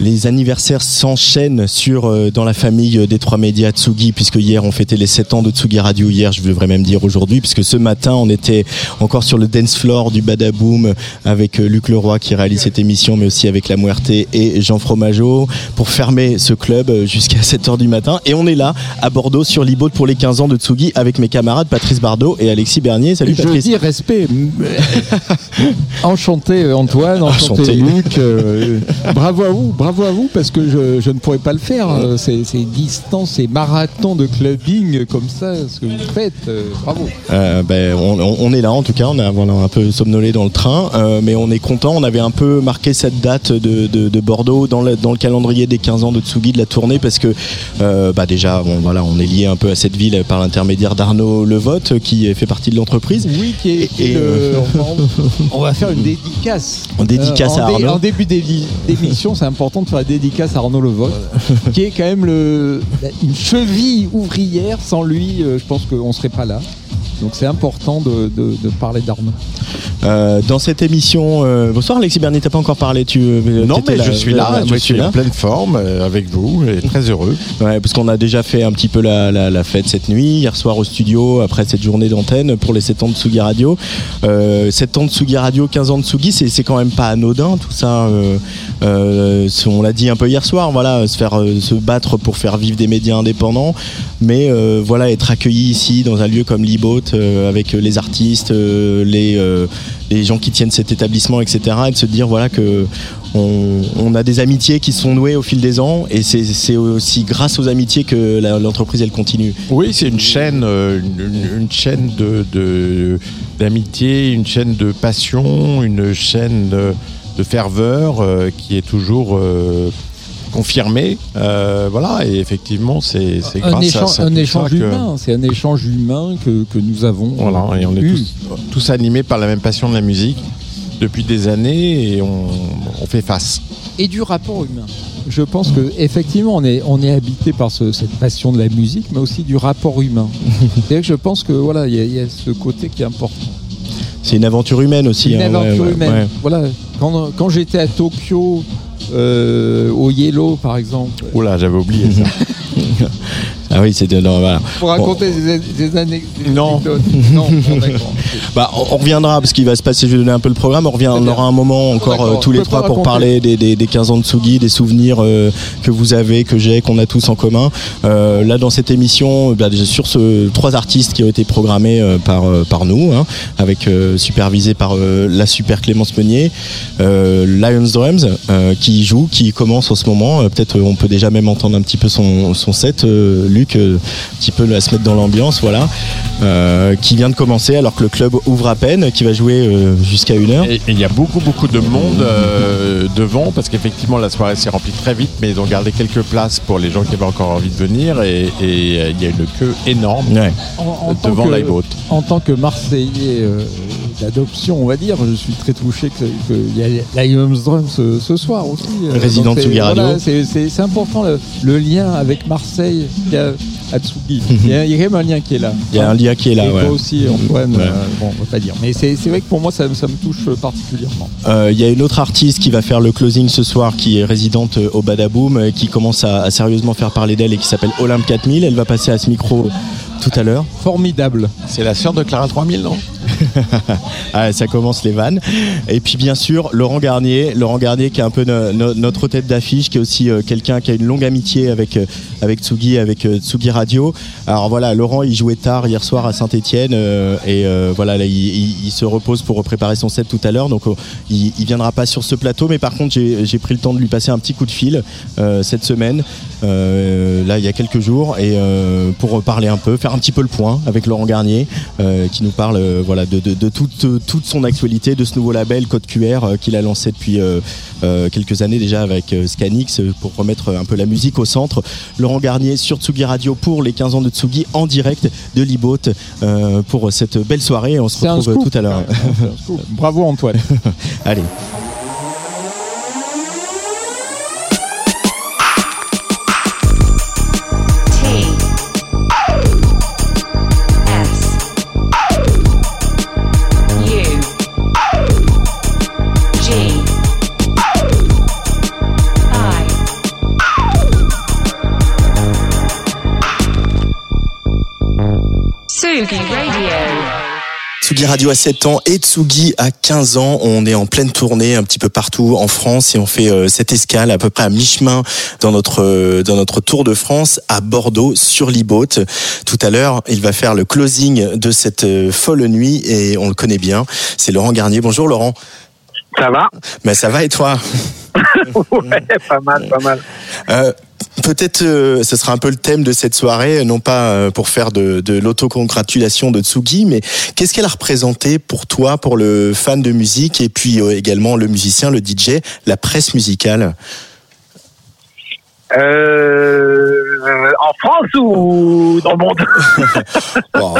Les anniversaires s'enchaînent sur euh, dans la famille euh, des trois médias Tsugi puisque hier on fêtait les 7 ans de Tsugi Radio hier je devrais même dire aujourd'hui puisque ce matin on était encore sur le dance floor du Badaboom avec euh, Luc Leroy qui réalise cette émission mais aussi avec La Muerte et Jean Fromageau pour fermer ce club jusqu'à 7h du matin et on est là à Bordeaux sur l'e pour les 15 ans de Tsugi avec mes camarades Patrice Bardot et Alexis Bernier. Salut Je Patrice. dis respect. enchanté Antoine, enchanté, Enchanté. Luc. euh, bravo à vous, bravo à vous parce que je, je ne pourrais pas le faire. euh, Ces, ces distances, ces marathons de clubbing comme ça, ce que vous faites, euh, bravo. Euh, ben, on, on- on est là en tout cas, on a voilà, un peu somnolé dans le train, euh, mais on est content. On avait un peu marqué cette date de, de- de Bordeaux dans le, dans le calendrier des 15 ans de Tsugi de la tournée parce que bah déjà, bon, voilà, on est lié un peu à cette ville par l'intermédiaire d'Arnaud Levotte qui fait partie de l'entreprise. Oui, qui est, Et, le- euh, on, on va faire une dédicace. On dédicace en à Arnaud. En début d'émission, c'est important de faire la dédicace à Arnaud Levotte, qui est quand même le, une cheville ouvrière. Sans lui, euh, je pense qu'on ne serait pas là. Donc c'est important de, de- de parler d'Arnaud. Euh, dans cette émission, euh, bonsoir Alexis Bernier, t'as pas encore parlé tu, euh, Non, mais je suis là, je suis es là. en pleine forme avec vous et très heureux. Ouais, parce qu'on a déjà fait un petit peu la, la- la fête cette nuit, hier soir au studio, après cette journée d'antenne pour les 7 ans de Tsugi Radio. Euh, 7 ans de Tsugi Radio, 15 ans de Tsugi, c'est, c'est quand même pas anodin tout ça. On l'a dit un peu hier soir, voilà, se faire euh, se battre pour faire vivre des médias indépendants, mais euh, voilà, être accueilli ici dans un lieu comme l'e-boat euh, avec les artistes, les, les gens qui tiennent cet établissement, etc. Et de se dire voilà que on, a des amitiés qui sont nouées au fil des ans et c'est aussi grâce aux amitiés que l'entreprise elle continue. Oui, c'est une chaîne, une, chaîne de d'amitié, une chaîne de passion, une chaîne de ferveur euh, qui est toujours euh, confirmée. Euh, voilà, et effectivement, c'est grâce à ça, un ça échange humain, c'est un échange humain que, que nous avons. Voilà, et on est tous, tous animés par la même passion de la musique depuis des années et on, on fait face. et du rapport humain. Je pense que effectivement on est on est habité par ce- cette passion de la musique, mais aussi du rapport humain. Je pense que voilà il y, y a ce côté qui est important. C'est une aventure humaine aussi. Une hein, aventure ouais, humaine. ouais. Voilà quand, quand j'étais à Tokyo. euh, au Yellow par exemple Oula, j'avais oublié ça. Ah oui, c'était non, voilà. pour raconter des, des années des Non. anecdotes. non bon, d'accord. Bah, on, on reviendra parce qu'il va se passer. Je vais donner un peu le programme. On revient. On aura un moment encore euh, tous les trois pour parler des, des, des 15 ans de Tsugi, des souvenirs euh, que vous avez, que j'ai, qu'on a tous en commun. Euh, là, dans cette émission, bah, sur ce trois artistes qui ont été programmés par par nous, hein, avec supervisé par la super Clémence Meunier, Lions Drums qui joue, qui commence en ce moment. Peut-être on peut déjà même entendre un petit peu son son set, euh, Luc, euh, un petit peu à se mettre dans l'ambiance, voilà, euh, qui vient de commencer alors que le club ouvre à peine, qui va jouer euh, jusqu'à une heure. Et il y a beaucoup beaucoup de monde euh, devant parce qu'effectivement la soirée s'est remplie très vite mais ils ont gardé quelques places pour les gens qui avaient encore envie de venir et, et, euh, il y a une queue énorme Ouais. En, en tant devant l'iBoat. En tant que Marseillais euh, d'adoption, on va dire, je suis très touché qu'il y a Lions Drum ce, ce soir aussi. Euh, Résident donc de c'est- Tsugi Radio. voilà, c'est- important le, le lien avec Marseille qu'il y a à Tsugi. Il y, a, il y a quand même un lien qui est là. Il y a un lien qui est là. Et ouais. toi aussi, Antoine, Ouais. euh, bon, on va pas dire. Mais c'est vrai que pour moi, ça, ça me touche particulièrement. Euh, Il y a une autre artiste qui va faire le closing ce soir, qui est résidente euh, au Badaboom, qui commence à, à sérieusement faire parler d'elle et qui s'appelle Olympe 4000. Elle va passer à ce micro tout à l'heure. Formidable. C'est la sœur de Clara 3000 non? Ah, ça commence les vannes. Et puis bien sûr, Laurent Garnier, Laurent Garnier qui est un peu no- no- notre tête d'affiche, qui est aussi euh, quelqu'un qui a une longue amitié avec euh, Tsugi, avec euh, Tsugi Radio. Alors voilà, Laurent, il jouait tard hier soir à Saint-Étienne et voilà, là, il, se repose pour préparer son set tout à l'heure, donc euh, il, il viendra pas sur ce plateau. Mais par contre, j'ai pris le temps de lui passer un petit coup de fil cette semaine, là il y a quelques jours, et pour parler un peu, faire un petit peu le point avec Laurent Garnier, qui nous parle voilà voilà, de, de, de toute, toute son actualité, de ce nouveau label Code QR euh, qu'il a lancé depuis euh, euh, quelques années déjà avec euh, Scanix euh, pour remettre un peu la musique au centre. Laurent Garnier sur Tsugi Radio pour les 15 ans de Tsugi en direct de Libote euh, pour cette belle soirée. On se retrouve tout à l'heure. Bravo Antoine. Allez. Tsugi Radio a 7 ans et Tsugi a 15 ans. On est en pleine tournée un petit peu partout en France et on fait euh, cette escale à peu près à mi-chemin dans notre euh, dans notre tour de France à Bordeaux sur l'e-boat. Tout à l'heure, il va faire le closing de cette euh, folle nuit et on le connaît bien. C'est Laurent Garnier. Bonjour Laurent. Ça va? Ben ça va et toi? Ouais, pas mal, pas mal. Euh, Peut-être euh, ce sera un peu le thème de cette soirée, non pas euh, pour faire de, de l'autocongratulation de Tsugi, mais qu'est-ce qu'elle a représenté pour toi, pour le fan de musique et puis euh, également le musicien, le DJ, la presse musicale? Euh, en France ou dans le monde? Bon,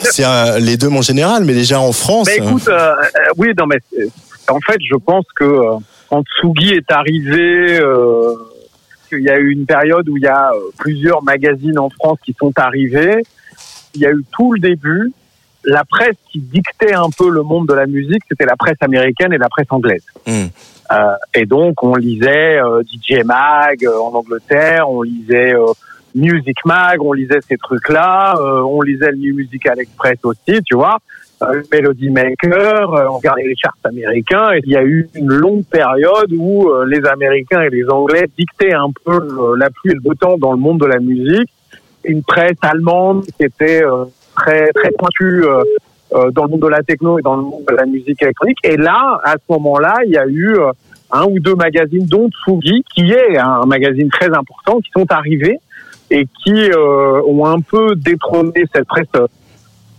C'est les deux mon général, mais déjà en France. Mais écoute, euh, euh, oui, non, mais euh, en fait, je pense que euh, quand Tsugi est arrivé, euh, qu'il y a eu une période où il y a euh, plusieurs magazines en France qui sont arrivés. Il y a eu tout le début. La presse qui dictait un peu le monde de la musique, c'était la presse américaine et la presse anglaise. Hmm. Euh, et donc, on lisait euh, DJ Mag euh, en Angleterre, on lisait Music Mag, on lisait ces trucs-là, on lisait le New Musical Express aussi, tu vois, euh, Melody Maker, euh, on regardait les charts américains. Et il y a eu une longue période où euh, les Américains et les Anglais dictaient un peu euh, la pluie et le beau temps dans le monde de la musique. Une presse allemande qui était très très pointue. dans le monde de la techno et dans le monde de la musique électronique. Et là, à ce moment-là, il y a eu un ou deux magazines, dont Tsugi, qui est un magazine très important, qui sont arrivés et qui ont un peu détrôné cette presse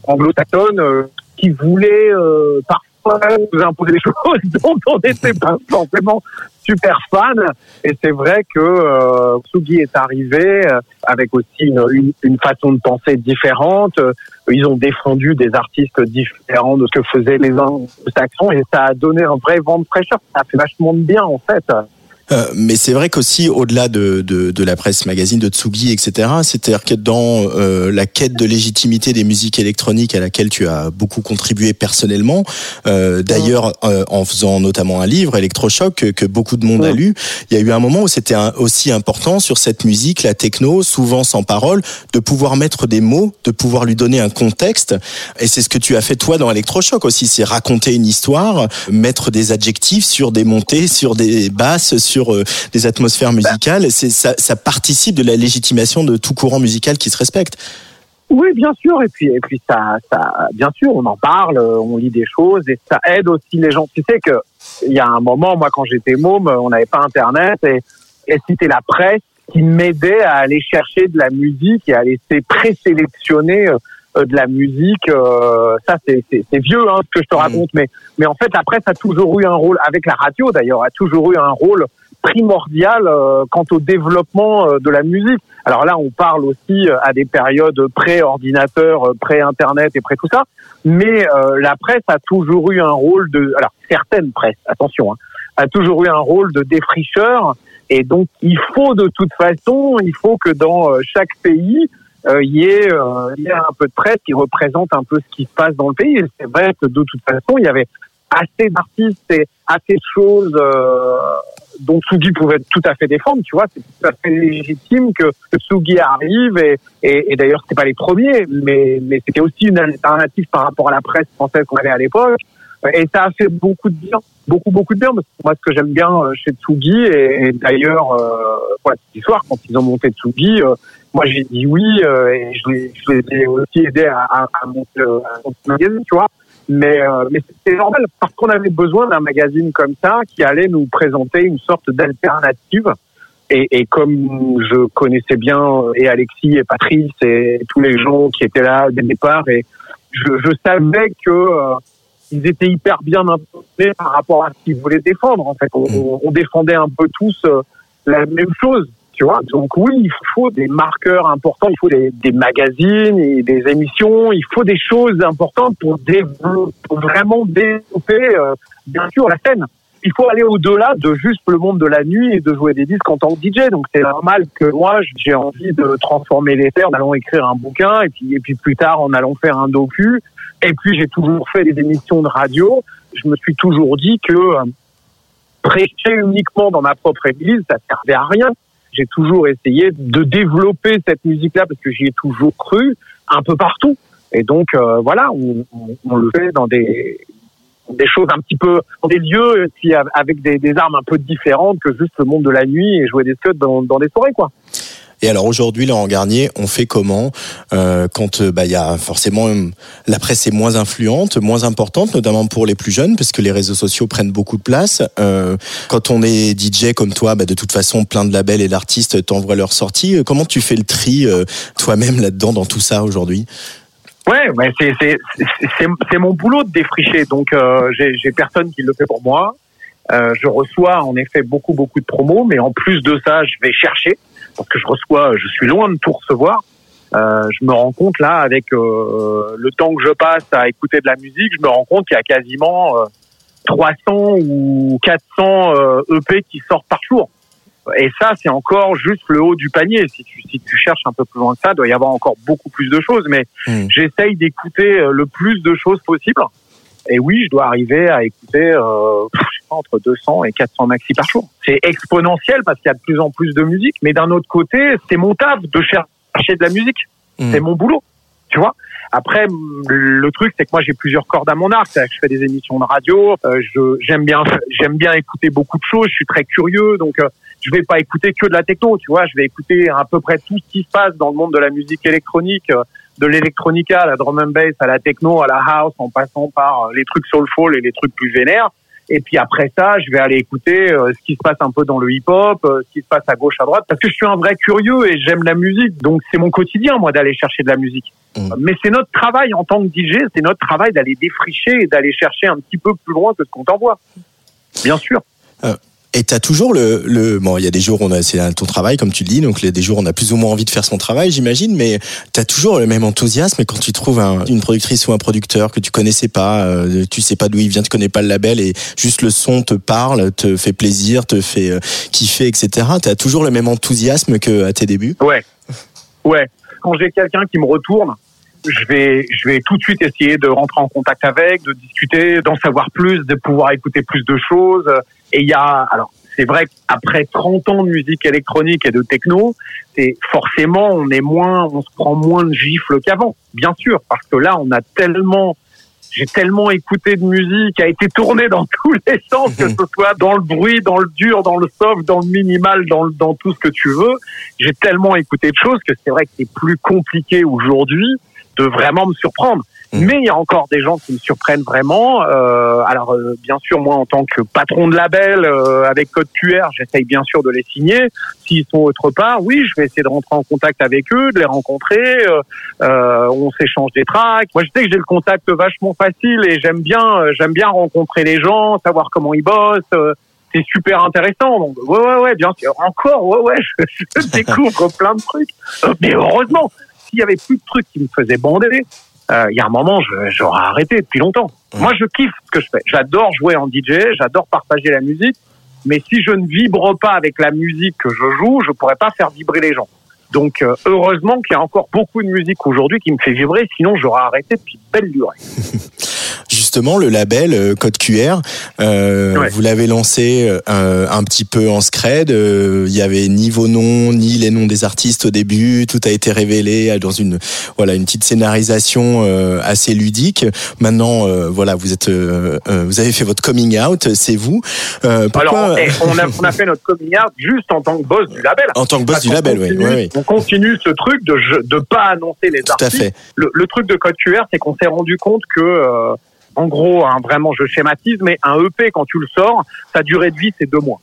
anglo-saxonne qui voulait euh, parfois nous imposer des choses dont on n'était pas forcément super fan. Et c'est vrai que euh, Tsugi est arrivé euh, avec aussi une, une, une façon de penser différente. Euh, Ils ont défendu des artistes différents de ce que faisaient les anglo-saxons et ça a donné un vrai vent de fraîcheur. Ça a fait vachement de bien en fait. Euh, mais c'est vrai qu'aussi, au-delà de, de, de la presse magazine, de Tsugi, etc., c'est-à-dire que dans euh, la quête de légitimité des musiques électroniques à laquelle tu as beaucoup contribué personnellement, euh, d'ailleurs euh, en faisant notamment un livre, Electrochoc, que, que beaucoup de monde a lu, il y a eu un moment où c'était aussi important sur cette musique, la techno, souvent sans parole, de pouvoir mettre des mots, de pouvoir lui donner un contexte. Et c'est ce que tu as fait toi dans Electrochoc aussi, c'est raconter une histoire, mettre des adjectifs sur des montées, sur des basses, sur euh, des atmosphères musicales. C'est ça, ça participe de la légitimation de tout courant musical qui se respecte. Oui, bien sûr. Et puis, et puis ça, ça, bien sûr, on en parle, on lit des choses et ça aide aussi les gens. Tu sais que il y a un moment, moi, quand j'étais môme, on n'avait pas Internet et, et c'était la presse qui m'aidait à aller chercher de la musique et à laisser présélectionner euh, de la musique. euh, ça, c'est c'est- c'est vieux, hein, ce que je te raconte, mais mais en fait, la presse a toujours eu un rôle, avec la radio d'ailleurs, a toujours eu un rôle primordial euh, quant au développement euh, de la musique. Alors là, on parle aussi euh, à des périodes pré-ordinateur, pré-internet et pré tout ça, mais la presse a toujours eu un rôle de, alors certaines presses, attention, hein, a toujours eu un rôle de défricheur, et donc il faut de toute façon, il faut que dans chaque pays il y ait euh, un peu de presse qui représente un peu ce qui se passe dans le pays. Et c'est vrai que de toute façon, il y avait assez d'artistes et assez de choses euh, dont Tsugi pouvait tout à fait défendre, tu vois, c'est tout à fait légitime que, Tsugi arrive et, et, et d'ailleurs c'était pas les premiers, mais, mais c'était aussi une alternative par rapport à la presse française qu'on avait à l'époque et ça a fait beaucoup de bien, beaucoup beaucoup de bien. Parce que moi, ce que j'aime bien euh, chez Tsugi et, et d'ailleurs, euh, pour la petite histoire, quand ils ont monté Tsugi, euh, moi j'ai dit oui euh, et je je les ai aussi aidés à, à, à monter, euh, le magazine, tu vois. Mais, euh, mais c'était normal parce qu'on avait besoin d'un magazine comme ça qui allait nous présenter une sorte d'alternative. Et, et comme je connaissais bien et Alexis et Patrice et tous les gens qui étaient là dès le départ et, je, je savais que euh, ils étaient hyper bien intentionnés par rapport à ce qu'ils voulaient défendre. En fait, on, on- on défendait un peu tous euh, la même chose. Tu vois, donc oui, il faut des marqueurs importants, il faut des, magazines et des émissions, il faut des choses importantes pour vraiment développer, euh, bien sûr, la scène. Il faut aller au-delà de juste le monde de la nuit et de jouer des disques en tant que DJ. Donc c'est normal que moi j'ai envie de transformer les terres en allant écrire un bouquin et puis et puis plus tard en allant faire un docu. Et puis j'ai toujours fait des émissions de radio. Je me suis toujours dit que euh, prêcher uniquement dans ma propre église, ça servait à rien. J'ai toujours essayé de développer cette musique-là parce que j'y ai toujours cru un peu partout. Et donc euh, voilà, on, on- on le fait dans des des choses un petit peu dans des lieux et avec des, des armes un peu différentes que juste le monde de la nuit et jouer des scuds dans, dans des forêts quoi. Et alors aujourd'hui, Laurent Garnier, on fait comment euh, quand euh, bah, il y a forcément euh, la presse est moins influente, moins importante, notamment pour les plus jeunes, parce que les réseaux sociaux prennent beaucoup de place. Euh, quand on est DJ comme toi, bah, de toute façon, plein de labels et d'artistes t'envoient leurs sorties. Euh, Comment tu fais le tri euh, toi-même là-dedans dans tout ça aujourd'hui? Ouais, ouais, c'est mon boulot de défricher. Donc euh, j'ai personne qui le fait pour moi. Euh, je reçois en effet beaucoup beaucoup de promos, mais en plus de ça, je vais chercher parce que je reçois, je suis loin de tout recevoir. Euh, je me rends compte là avec euh, le temps que je passe à écouter de la musique, je me rends compte qu'il y a quasiment euh, 300 ou 400 euh, EP qui sortent par jour. Et ça, c'est encore juste le haut du panier. Si tu, si tu cherches un peu plus loin que ça, il doit y avoir encore beaucoup plus de choses. Mais Mm. j'essaye d'écouter euh, le plus de choses possible. Et oui, je dois arriver à écouter euh, je sais pas, entre 200 et 400 maxi par jour. C'est exponentiel parce qu'il y a de plus en plus de musique. Mais d'un autre côté, c'est mon taf de chercher de la musique. Mm. C'est mon boulot. Tu vois après, le truc, c'est que moi, j'ai plusieurs cordes à mon arc. C'est-à-dire que je fais des émissions de radio. euh, je j'aime bien, j'aime bien écouter beaucoup de choses. Je suis très curieux, donc euh, je vais pas écouter que de la techno. Tu vois, je vais écouter à peu près tout ce qui se passe dans le monde de la musique électronique, euh, de l'électronica à la drum and bass, à la techno, à la house, en passant par euh, les trucs soulful et les trucs plus vénères. Et puis après ça, je vais aller écouter euh, ce qui se passe un peu dans le hip-hop, euh, ce qui se passe à gauche, à droite, parce que je suis un vrai curieux et j'aime la musique. Donc c'est mon quotidien, moi, d'aller chercher de la musique. Mm. Mais c'est notre travail en tant que DJ, c'est notre travail d'aller défricher et d'aller chercher un petit peu plus loin que ce qu'on t'envoie. Bien sûr. Et t'as toujours le, le bon, il y a des jours où on a c'est ton travail comme tu le dis, donc il y a des jours où on a plus ou moins envie de faire son travail, j'imagine, mais t'as toujours le même enthousiasme quand tu trouves un- une productrice ou un producteur que tu connaissais pas, euh, tu sais pas d'où il vient, tu connais pas le label et juste le son te parle, te fait plaisir, te fait euh, kiffer, etc. T'as toujours le même enthousiasme que à tes débuts? Ouais. Ouais. Quand j'ai quelqu'un qui me retourne, je vais, je vais tout de suite essayer de rentrer en contact avec, de discuter, d'en savoir plus, de pouvoir écouter plus de choses. Et il y a, alors, c'est vrai qu'après 30 ans de musique électronique et de techno, c'est forcément, on est moins, on se prend moins de gifles qu'avant. Bien sûr. Parce que là, on a tellement, j'ai tellement écouté de musique, qui a été tournée dans tous les sens, que ce soit dans le bruit, dans le dur, dans le soft, dans le minimal, dans, le- dans tout ce que tu veux. J'ai tellement écouté de choses que c'est vrai que c'est plus compliqué aujourd'hui de vraiment me surprendre. Mm. Mais il y a encore des gens qui me surprennent vraiment. Euh, alors, euh, bien sûr, moi, en tant que patron de label, euh, avec code QR, j'essaye bien sûr de les signer. S'ils sont autre part, oui, je vais essayer de rentrer en contact avec eux, de les rencontrer. On s'échange des tracks. Moi, je sais que j'ai le contact vachement facile et j'aime bien, j'aime bien rencontrer les gens, savoir comment ils bossent. c'est super intéressant. Donc, ouais, ouais, ouais, bien sûr. Encore, ouais, ouais, je, je découvre plein de trucs. Mais heureusement, s'il y avait plus de trucs qui me faisaient bander, euh, il y a un moment, j'aurais arrêté depuis longtemps. Moi, je kiffe ce que je fais. J'adore jouer en DJ, j'adore partager la musique. Mais si je ne vibre pas avec la musique que je joue, je pourrais pas faire vibrer les gens. Donc, euh, heureusement qu'il y a encore beaucoup de musique aujourd'hui qui me fait vibrer. Sinon, j'aurais arrêté depuis belle durée. Justement, le label euh, Code QR, euh, Ouais. vous l'avez lancé euh, un petit peu en scred. Il y avait ni vos noms ni les noms des artistes au début. Tout a été révélé dans une voilà une petite scénarisation assez ludique. Maintenant, voilà, vous êtes vous avez fait votre coming out. C'est vous. Pourquoi Alors, eh, on, a, on a fait notre coming out juste en tant que boss du label. en tant que boss Parce du label, oui. On continue ce truc de de pas annoncer les Tout à fait. Le, le truc de code QR, c'est qu'on s'est rendu compte que, en gros, hein, vraiment, je schématise, mais un EP quand tu le sors, sa durée de vie c'est deux mois.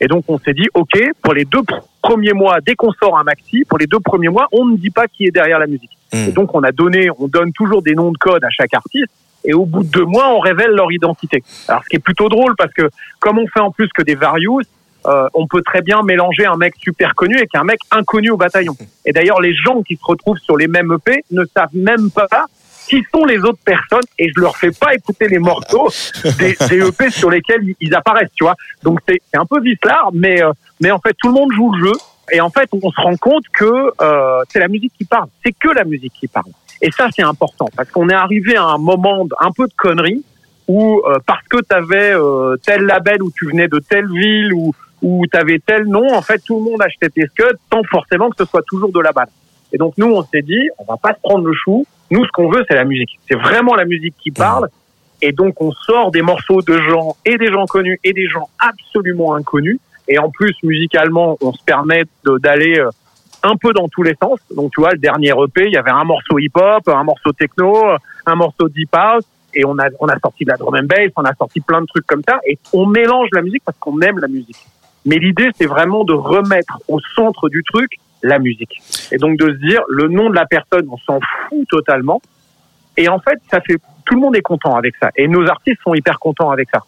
Et donc on s'est dit, ok, pour les deux premiers mois, dès qu'on sort un maxi, pour les deux premiers mois, on ne dit pas qui est derrière la musique. Hmm. Et donc on a donné, on donne toujours des noms de code à chaque artiste. Et au bout de deux mois, on révèle leur identité. Alors, ce qui est plutôt drôle, parce que comme on fait en plus que des Various, euh, on peut très bien mélanger un mec super connu avec un mec inconnu au bataillon. Et d'ailleurs, les gens qui se retrouvent sur les mêmes EP ne savent même pas qui sont les autres personnes et je leur fais pas écouter les morceaux des, des EP sur lesquels ils- apparaissent, tu vois. Donc c'est un peu vicelard, mais euh, mais en fait tout le monde joue le jeu et en fait on se rend compte que euh, c'est la musique qui parle, c'est que la musique qui parle. Et ça c'est important parce qu'on est arrivé à un moment un peu de connerie où euh, parce que tu avais tel label ou tu venais de telle ville ou où tu avais tel nom, en fait tout le monde achetait tes scuds sans forcément que ce soit toujours de la balle. Et donc nous on s'est dit on va pas se prendre le chou, nous ce qu'on veut c'est la musique. C'est vraiment la musique qui parle et donc on sort des morceaux de gens et des gens connus et des gens absolument inconnus et en plus musicalement on se permet d'aller euh, un peu dans tous les sens. Donc tu vois le dernier EP, il y avait un morceau hip-hop, un morceau techno, un morceau deep house et on a on a sorti de la drum and bass, on a sorti plein de trucs comme ça et on mélange la musique parce qu'on aime la musique. Mais l'idée c'est vraiment de remettre au centre du truc la musique. Et donc de se dire le nom de la personne, on s'en fout totalement. Et en fait, ça fait tout le monde est content avec ça et nos artistes sont hyper contents avec ça.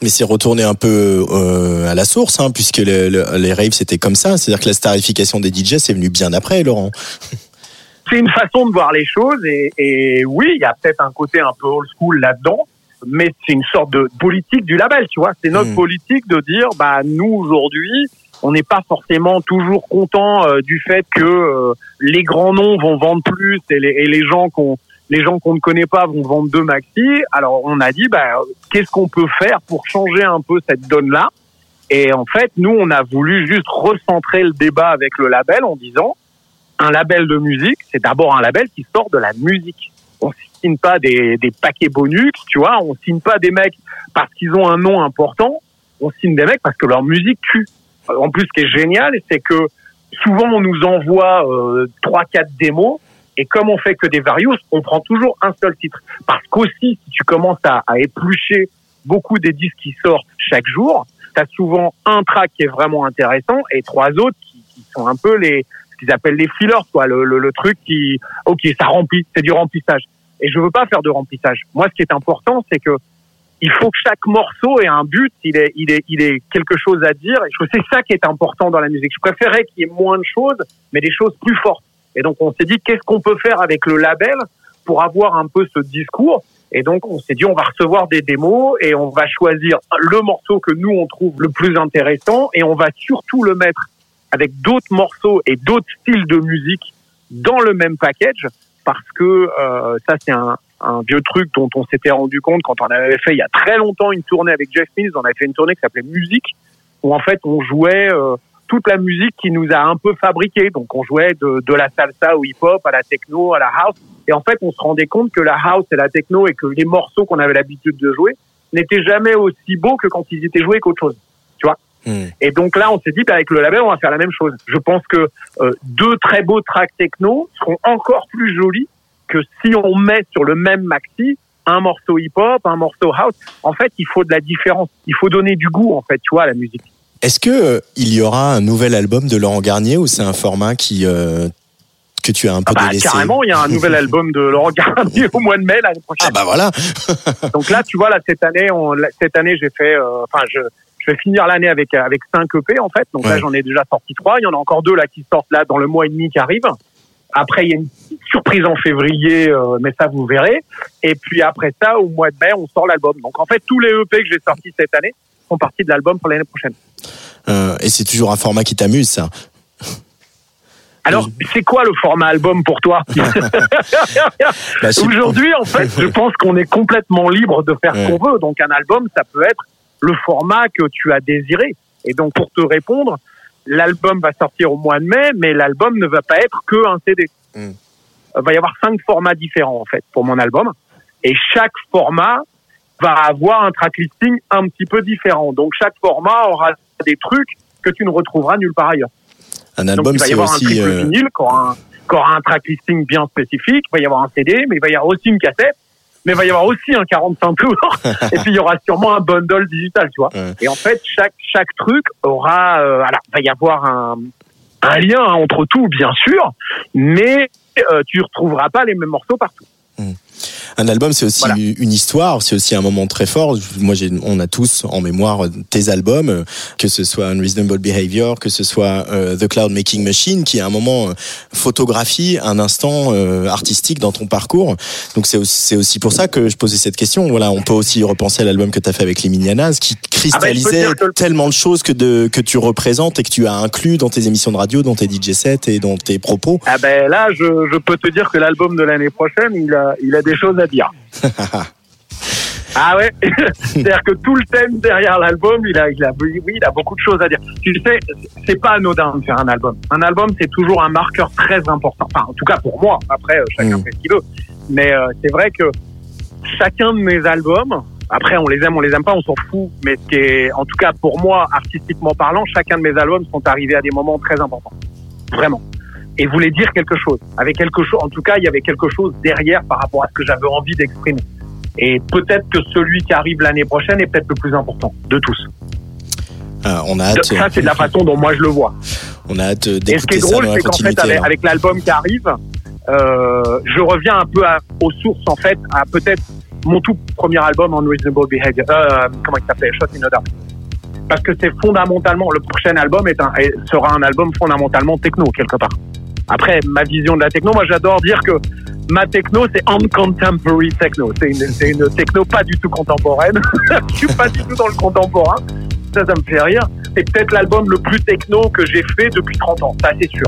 Mais c'est retourné un peu euh, à la source, hein, puisque le- le- les raves c'était comme ça. C'est-à-dire que la starification des DJ c'est venu bien après, Laurent. c'est une façon de voir les choses et, et oui, il y a peut-être un côté un peu old school là-dedans, mais c'est une sorte de politique du label, tu vois. C'est notre Mm. politique de dire, bah nous aujourd'hui, on n'est pas forcément toujours content euh, du fait que euh, les grands noms vont vendre plus et les, et les gens qu'on les gens qu'on ne connaît pas vont vendre deux maxi. Alors on a dit, bah qu'est-ce qu'on peut faire pour changer un peu cette donne-là? Et en fait, nous, on a voulu juste recentrer le débat avec le label en disant un label de musique, c'est d'abord un label qui sort de la musique. On signe pas des, des paquets bonus, tu vois, on signe pas des mecs parce qu'ils ont un nom important, on signe des mecs parce que leur musique tue. En plus, ce qui est génial, c'est que souvent on nous envoie euh, trois, quatre démos, et comme on fait que des various, on prend toujours un seul titre. Parce qu'aussi, si tu commences à, à éplucher beaucoup des disques qui sortent chaque jour, tu as souvent un track qui est vraiment intéressant et trois autres qui, qui sont un peu les ce qu'ils appellent les fillers, quoi, le, le, le truc qui, ok, ça remplit, c'est du remplissage. Et je veux pas faire de remplissage. Moi, ce qui est important, c'est que il faut que chaque morceau ait un but, il est, il est, il est quelque chose à dire. Et je c'est ça qui est important dans la musique. Je préférais qu'il y ait moins de choses, mais des choses plus fortes. Et donc, on s'est dit, qu'est-ce qu'on peut faire avec le label pour avoir un peu ce discours? Et donc, on s'est dit, on va recevoir des démos et on va choisir le morceau que nous, on trouve le plus intéressant et on va surtout le mettre avec d'autres morceaux et d'autres styles de musique dans le même package parce que euh, ça, c'est un, un vieux truc dont on s'était rendu compte quand on avait fait il y a très longtemps une tournée avec Jeff Mills. On avait fait une tournée qui s'appelait Musique où en fait on jouait euh, toute la musique qui nous a un peu fabriqué. Donc on jouait de, de la salsa au hip-hop, à la techno, à la house. Et en fait, on se rendait compte que la house et la techno et que les morceaux qu'on avait l'habitude de jouer n'étaient jamais aussi beaux que quand ils étaient joués qu'autre chose. Tu vois? Hmm. Et donc là, on s'est dit, bah, avec le label, on va faire la même chose. Je pense que euh, deux très beaux tracks techno seront encore plus jolis que si on met sur le même maxi un morceau hip-hop, un morceau house. En fait, il faut de la différence. Il faut donner du goût, en fait, tu vois, à la musique. Est-ce que euh, il y aura un nouvel album de Laurent Garnier ou c'est un format qui euh, que tu as un peu Ah bah, délaissé carrément, il y a un nouvel album de Laurent Garnier au mois de mai l'année prochaine. Ah bah voilà. Donc là, tu vois, là cette année, on, cette année, j'ai fait, euh, enfin, je, je vais finir l'année avec avec cinq EP en fait. Donc là, j'en ai déjà sorti trois. Il y en a encore deux là qui sortent là dans le mois et demi qui arrive. Après, il y a une petite surprise en février, euh, mais ça vous verrez. Et puis après ça, au mois de mai, on sort l'album. Donc en fait, tous les EP que j'ai sortis cette année font partie de l'album pour l'année prochaine. Euh, et c'est toujours un format qui t'amuse, ça. Alors, c'est quoi le format album pour toi Bah, Aujourd'hui, en fait, je pense qu'on est complètement libre de faire ce qu'on veut. Donc, un album, ça peut être le format que tu as désiré. Et donc, pour te répondre, l'album va sortir au mois de mai, mais l'album ne va pas être que un CD. Mm. Il va y avoir cinq formats différents, en fait, pour mon album. Et chaque format va avoir un track listing un petit peu différent. Donc, chaque format aura des trucs que tu ne retrouveras nulle part ailleurs. Un Donc, album, il va y avoir un triple euh, vinyle qui aura, un, qui aura un track listing bien spécifique. Il va y avoir un CD, mais il va y avoir aussi une cassette. Mais il va y avoir aussi un 45 tours. et puis, il y aura sûrement un bundle digital, tu vois. Ouais. Et en fait, chaque, chaque truc aura, euh, il va y avoir un, un lien hein, entre tout, bien sûr, mais euh, tu retrouveras pas les mêmes morceaux partout. Un album, c'est aussi une histoire, c'est aussi un moment très fort. Moi, j'ai, on a tous en mémoire tes albums, que ce soit Unreasonable Behavior, que ce soit euh, The Cloud Making Machine, qui est un moment photographie, un instant euh, artistique dans ton parcours. Donc c'est aussi, c'est aussi pour ça que je posais cette question. Voilà, on peut aussi repenser à l'album que tu as fait avec les Minianas, qui cristallisait Ah bah, que le- tellement de choses que, de, que tu représentes et que tu as inclus dans tes émissions de radio, dans tes DJ sets et dans tes propos. Ah ben là, je, je peux te dire que l'album de l'année prochaine, il a, il a des choses à dire. Ah ouais, c'est-à-dire que tout le thème derrière l'album, il a, il a, oui, il a beaucoup de choses à dire. Tu sais, c'est pas anodin de faire un album. Un album, c'est toujours un marqueur très important. Enfin, en tout cas pour moi. Après, euh, chacun fait ce qu'il veut. Mais euh, c'est vrai que chacun de mes albums, après, on les aime, on les aime pas, on s'en fout. Mais ce qui est, en tout cas pour moi, artistiquement parlant, chacun de mes albums sont arrivés à des moments très importants. Vraiment. Et voulaient dire quelque chose. Avec quelque chose, en tout cas, il y avait quelque chose derrière par rapport à ce que j'avais envie d'exprimer. Et peut-être que celui qui arrive l'année prochaine est peut-être le plus important de tous. Ah, on a hâte. Ça, c'est de la façon dont moi je le vois. On a hâte Et ce qui d'écouter est drôle, c'est qu'en fait, avec, l'album qui arrive, euh, je reviens un peu à- aux sources, en fait, à peut-être mon tout premier album en Reasonable Behavior. Euh, comment il s'appelait Shot in the Dark. Parce que c'est fondamentalement, le prochain album est un, est- sera un album fondamentalement techno, quelque part. Après, ma vision de la techno, moi j'adore dire que ma techno, c'est uncontemporary techno. C'est une, une techno pas du tout contemporaine. Je suis pas du tout dans le contemporain. Ça, ça me fait rire. C'est peut-être l'album le plus techno que j'ai fait depuis 30 ans. Ça, c'est sûr.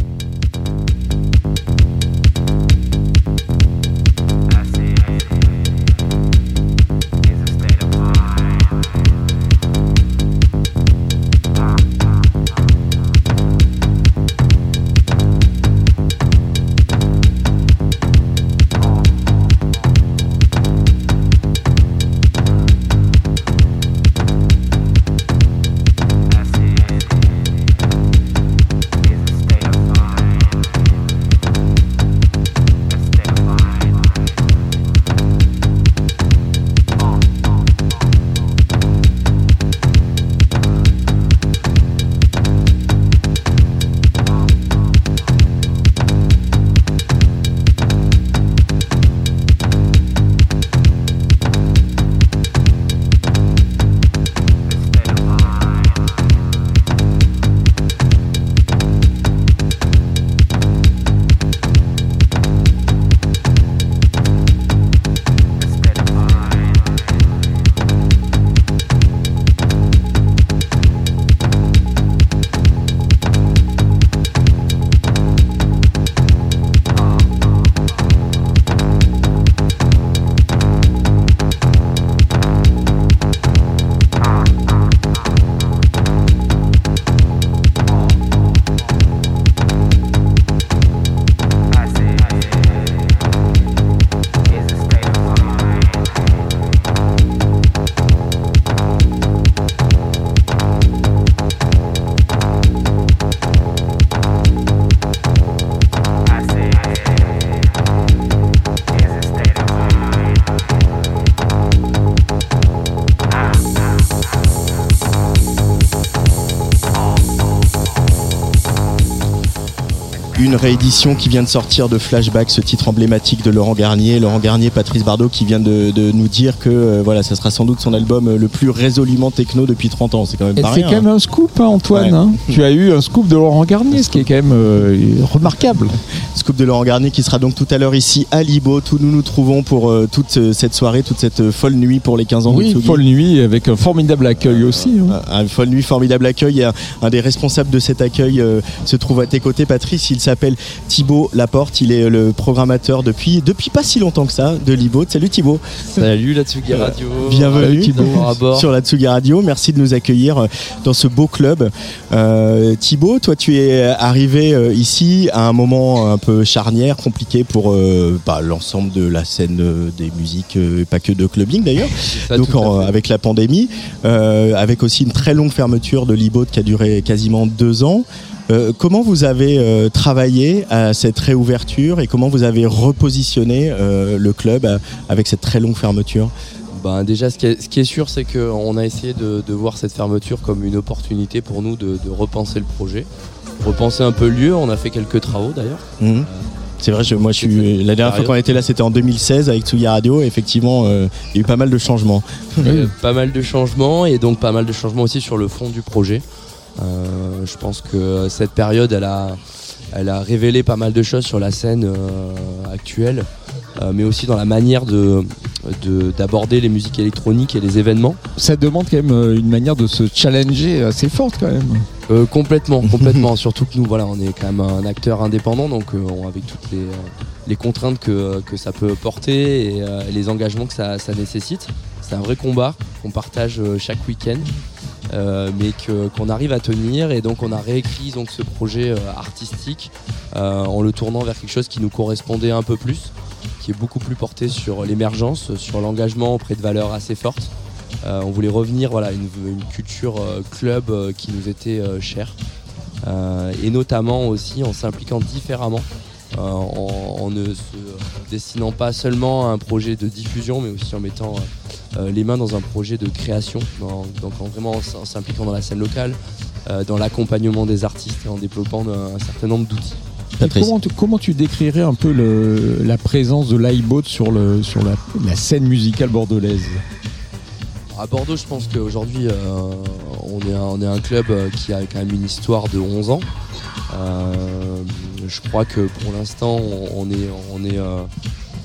Réédition qui vient de sortir de Flashback, ce titre emblématique de Laurent Garnier. Laurent Garnier, Patrice Bardot qui vient de, de nous dire que euh, voilà, ça sera sans doute son album euh, le plus résolument techno depuis 30 ans. C'est quand même Et pas c'est rien. quand même hein. un scoop, hein, Antoine. Ouais. hein. tu as eu un scoop de Laurent Garnier, ce qui est quand même euh, remarquable. Scoop de Laurent Garnier qui sera donc tout à l'heure ici à Libo. Tout nous nous trouvons pour euh, toute euh, cette soirée, toute cette euh, folle nuit pour les 15 ans de Oui, folle nuit avec un formidable accueil aussi. hein. Un folle nuit, formidable accueil. Un, un des responsables de cet accueil euh, se trouve à tes côtés, Patrice. Il s'appelle Thibaut Laporte. Il est le programmateur depuis, depuis pas si longtemps que ça de Libo. Salut Thibaut. Salut la Tsugi Radio. Bienvenue à bord. sur la Tsugi Radio. Merci de nous accueillir euh, dans ce beau club. Euh, Thibaut, toi tu es arrivé euh, ici à un moment un peu charnière, compliqué pour euh, bah, l'ensemble de la scène euh, des musiques, euh, pas que de clubbing d'ailleurs. Donc en- avec la pandémie, avec aussi une très longue fermeture de l'IBO qui a duré quasiment deux ans. Euh, comment vous avez euh, travaillé à cette réouverture et comment vous avez repositionné euh, le club avec cette très longue fermeture? Ben, déjà, ce qui est, ce qui est sûr, c'est qu'on a essayé de, de voir cette fermeture comme une opportunité pour nous de, de repenser le projet, repenser un peu le lieu. On a fait quelques travaux d'ailleurs. Mhm. C'est vrai, je- moi je suis la dernière fois qu'on était là, c'était en 2016 avec Tsugi Radio. Et effectivement, euh, il y a eu pas mal de changements. Euh, pas mal de changements et donc pas mal de changements aussi sur le fond du projet. Euh, je pense que cette période, elle a, elle a révélé pas mal de choses sur la scène euh, actuelle, euh, mais aussi dans la manière de de- d'aborder les musiques électroniques et les événements. Ça demande quand même euh, une manière de se challenger assez forte quand même. Euh, complètement, complètement. Surtout que nous, voilà, on est quand même un acteur indépendant, donc euh, on- avec toutes les, euh, les contraintes que, que ça peut porter et euh, les engagements que ça, ça nécessite. C'est un vrai combat qu'on partage euh, chaque week-end, euh, mais qu'on arrive à tenir. Et donc on a réécrit donc ce projet euh, artistique euh, en le tournant vers quelque chose qui nous correspondait un peu plus, qui est beaucoup plus porté sur l'émergence, sur l'engagement auprès de valeurs assez fortes. Euh, on voulait revenir voilà, une, culture euh, club euh, qui nous était chère. Et notamment aussi en s'impliquant différemment, en, ne se destinant pas seulement à un projet de diffusion, mais aussi en mettant les mains dans un projet de création, donc en vraiment en s'impliquant dans la scène locale, dans l'accompagnement des artistes et en développant un certain nombre d'outils. Comment, tu, comment tu décrirais un peu le- la présence de l'iBot sur, le, sur la, la scène musicale bordelaise? À Bordeaux, je pense qu'aujourd'hui, euh, on, est un, on est un club euh, qui a quand même une histoire de 11 ans. Euh, je crois que pour l'instant, on, est, on est, euh,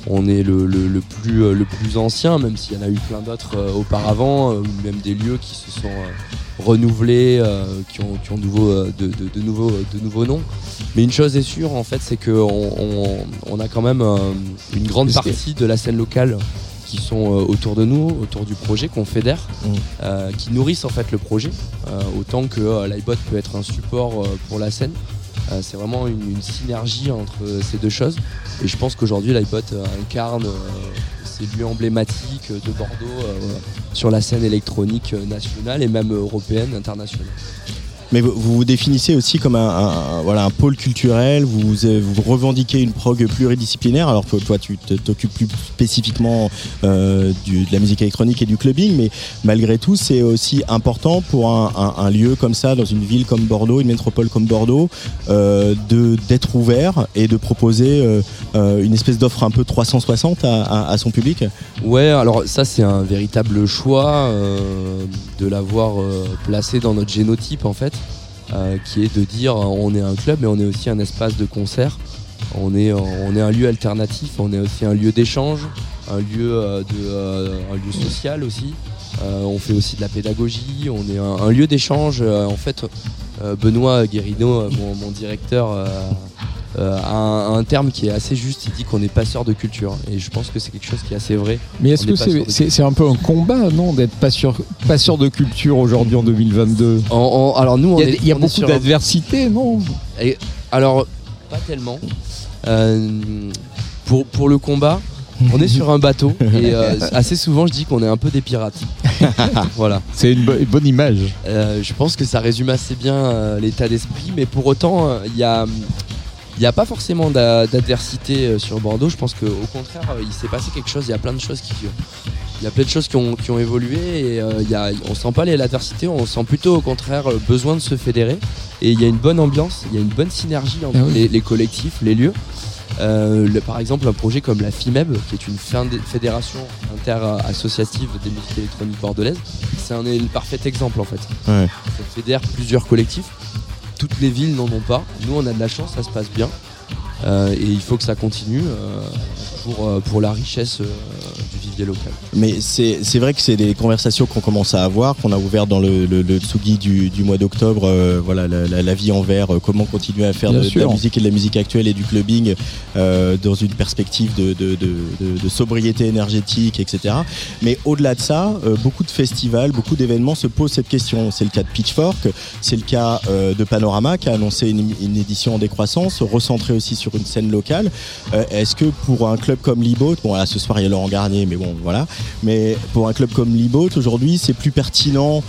on est le, le- le plus, le plus ancien, même s'il y en a eu plein d'autres euh, auparavant, euh, ou même des lieux qui se sont euh, renouvelés, euh, qui ont, qui euh, de, de- de nouveaux, de nouveaux noms. Mais une chose est sûre, en fait, c'est qu'on on, on a quand même euh, une grande partie de la scène locale qui sont euh, autour de nous, autour du projet, qu'on fédère, Mm. euh, qui nourrissent en fait le projet, euh, autant que euh, l'iBot peut être un support euh, pour la scène. Euh, c'est vraiment une, une synergie entre euh, ces deux choses. Et je pense qu'aujourd'hui, l'iBot euh, incarne euh, ces lieux emblématiques de Bordeaux euh, sur la scène électronique nationale et même européenne, internationale. Mais vous vous définissez aussi comme un, voilà, un pôle culturel, vous, euh, vous revendiquez une prog pluridisciplinaire, alors toi tu t'occupes plus spécifiquement euh, de la musique électronique et du clubbing, mais malgré tout c'est aussi important pour un, lieu comme ça, dans une ville comme Bordeaux, une métropole comme Bordeaux, euh, d'être ouvert et de proposer une espèce d'offre un peu 360 à, à- son public. Ouais, alors ça c'est un véritable choix de l'avoir placé dans notre génotype en fait, qui est de dire euh, on est un club mais on est aussi un espace de concert, on est, on est un lieu alternatif, on est aussi un lieu d'échange, un lieu, euh, euh, un lieu social aussi. Euh, on fait aussi de la pédagogie, on est un, lieu d'échange. Euh, en fait, euh, Benoît Guérino, euh, mon directeur, euh, un, terme qui est assez juste. Il dit qu'on est passeur de culture. Et je pense que c'est quelque chose qui est assez vrai. Mais est-ce que c'est un peu un combat, non, d'être passeur, passeur de culture aujourd'hui en 2022 En- en- alors nous, on Il y a, est- y a beaucoup un- d'adversité, non? Et alors, pas tellement. Euh, pour, pour le combat, on est sur un bateau et euh, assez souvent je dis qu'on est un peu des pirates. voilà. C'est une, bo- une bonne image. Euh, je pense que ça résume assez bien euh, l'état d'esprit, mais pour autant, il y a. Il n'y a pas forcément d'a- d'adversité euh, sur Bordeaux. Je pense qu'au contraire, euh, il s'est passé quelque chose. Il y a plein de choses qui, il y a plein de choses qui ont, qui ont évolué et euh, il y a, on sent pas l'adversité. On sent plutôt au contraire le besoin de se fédérer. Et il y a une bonne ambiance, il y a une bonne synergie entre Ah oui. les, les collectifs, les lieux. Euh, le- par exemple, un projet comme la FIMEB, qui est une fédération inter-associative des musiques électroniques bordelaises, c'est un le parfait exemple en fait. Ouais. Ça fédère plusieurs collectifs. Toutes les villes n'en ont pas. Nous, on a de la chance, ça se passe bien. Euh, et il faut que ça continue euh, pour, euh, pour la richesse du local. Mais c'est vrai que c'est des conversations qu'on commence à avoir, qu'on a ouvert dans le, le, le Tsugi du, du mois d'octobre. euh, voilà, la, la- la vie en vert, euh, comment continuer à faire de, la musique et de la musique actuelle et du clubbing euh, dans une perspective de, de, de, de- de sobriété énergétique, etc. Mais au-delà de ça, euh, beaucoup de festivals, beaucoup d'événements se posent cette question. C'est le cas de Pitchfork, c'est le cas euh, de Panorama qui a annoncé une, une édition en décroissance, recentrée aussi sur une scène locale. Euh, Est-ce que pour un club comme Liboat, bon là ce soir il y a Laurent Garnier, mais bon voilà, mais pour un club comme Liboat aujourd'hui c'est plus pertinent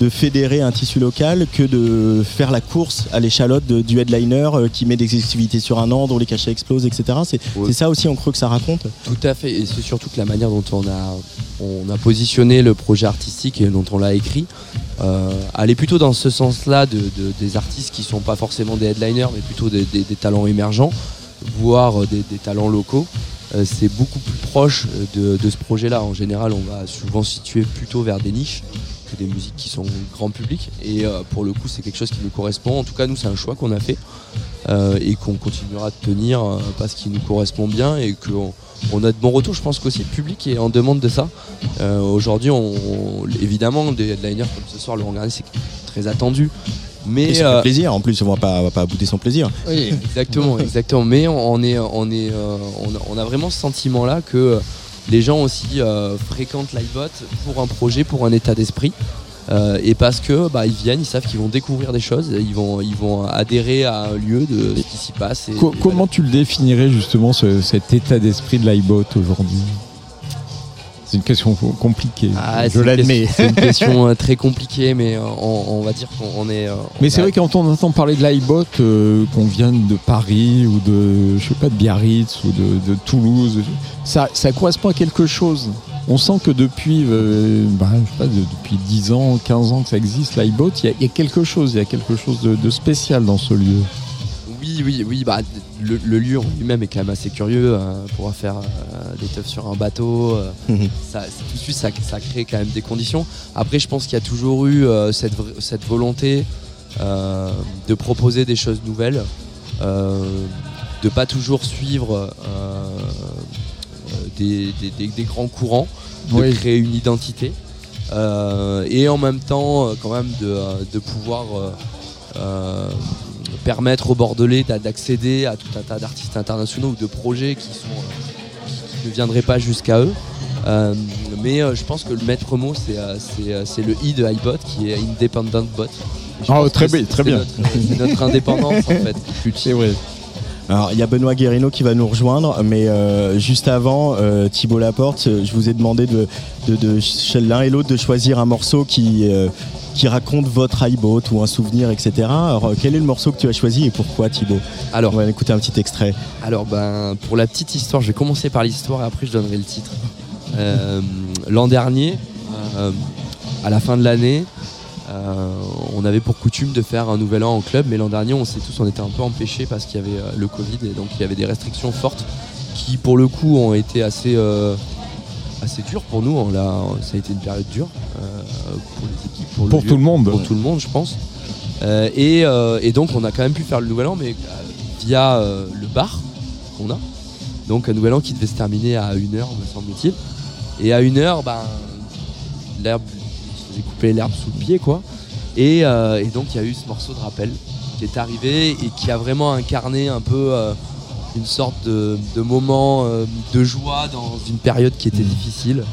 de fédérer un tissu local que de faire la course à l'échalote du headliner euh, qui met des exclusivités sur un an, dont les cachets explosent, etc. C'est Ouais. ça aussi, on creux que ça raconte. Tout à fait, et c'est surtout que la manière dont on a, on a positionné le projet artistique et dont on l'a écrit, euh, allait plutôt dans ce sens-là de, de- des artistes qui sont pas forcément des headliners, mais plutôt des, des- des talents émergents, voire euh, des, des talents locaux. Euh, c'est beaucoup plus proche de, de ce projet-là. En général, on va souvent situer plutôt vers des niches que des musiques qui sont grand public. Et euh, pour le coup, c'est quelque chose qui nous correspond. En tout cas, nous, c'est un choix qu'on a fait euh, et qu'on continuera de tenir euh, parce qu'il nous correspond bien et qu'on on a de bons retours. Je pense qu'aussi le public est en demande de ça. Euh, Aujourd'hui, on, évidemment, des headliners comme ce soir, Laurent Garnier, c'est très attendu. Mais Et ça euh, fait plaisir, en plus, on va pas, on va pas bouder son plaisir. oui, exactement, exactement. Mais on est, on est, euh, on, a, on a vraiment ce sentiment-là que euh, les gens aussi euh, fréquentent l'iBot pour un projet, pour un état d'esprit. Euh, et parce que bah, ils viennent, ils savent qu'ils vont découvrir des choses, ils vont, ils vont adhérer à un lieu de ce qui s'y passe. Et, Co- comment tu le définirais justement ce- cet état d'esprit de l'iBot aujourd'hui? C'est une question compliquée, Ah, je l'admets. question- C'est une question euh, très compliquée, mais euh, on, on va dire qu'on on est. euh, Mais c'est vrai quand on entend parler de l'iBot, euh, qu'on vienne de Paris ou de, je sais pas, de Biarritz ou de, de Toulouse, ça, ça correspond à quelque chose. On sent que depuis, euh, bah, je sais pas, de- depuis 10 ans, 15 ans que ça existe, l'iBot, il y, a- il y a quelque chose, il y a quelque chose de, de spécial dans ce lieu. Oui, oui, oui. Bah, le, le lieu en lui-même est quand même assez curieux. euh, pouvoir faire euh, des teufs sur un bateau, euh, Mhm. ça, tout de suite, ça, ça crée quand même des conditions. Après, je pense qu'il y a toujours eu euh, cette, volonté de proposer des choses nouvelles, de pas toujours suivre des, des- des- des grands courants, de Oui. créer une identité. et en même temps, quand même, de, de pouvoir euh, permettre aux Bordelais d'a- d'accéder à tout un tas d'artistes internationaux ou de projets qui, sont, qui ne viendraient pas jusqu'à eux. Euh, mais euh, je pense que le maître mot, c'est euh, c'est, euh, c'est le I de iBot qui est Independent Bot. Oh, pense très bien, c'est- très bien. notre- C'est notre indépendance en fait. C'est vrai. Alors, il y a Benoît Guérino qui va nous rejoindre, mais euh, juste avant, euh, Thibaut Laporte, euh, je vous ai demandé de, de, l'un et l'autre de choisir un morceau qui, euh, qui raconte votre iBoat ou un souvenir, etc. Alors, euh, quel est le morceau que tu as choisi et pourquoi, Thibaut? Alors, On va écouter un petit extrait. Alors ben pour la petite histoire, je vais commencer par l'histoire et après je donnerai le titre. Euh, L'an dernier, euh, à la fin de l'année, euh, on avait pour coutume de faire un nouvel an en club, mais l'an dernier on sait tous on était un peu empêchés parce qu'il y avait le Covid et donc il y avait des restrictions fortes qui pour le coup ont été assez assez dures pour nous. On l'a- ça a été une période dure euh, pour les équipes, pour, le Pour lieu, tout le monde. pour tout le monde, je pense. Euh, et, euh, et donc on a quand même pu faire le nouvel an, mais via le bar qu'on a. Donc un nouvel an qui devait se terminer à 1h, me semble-t-il. Et à 1h, ben, l'herbe, faisait couper l'herbe sous le pied, quoi. Et, euh, et donc il y a eu ce morceau de rappel qui est arrivé et qui a vraiment incarné un peu euh, une sorte de, de moment euh, de joie dans une période qui était difficile.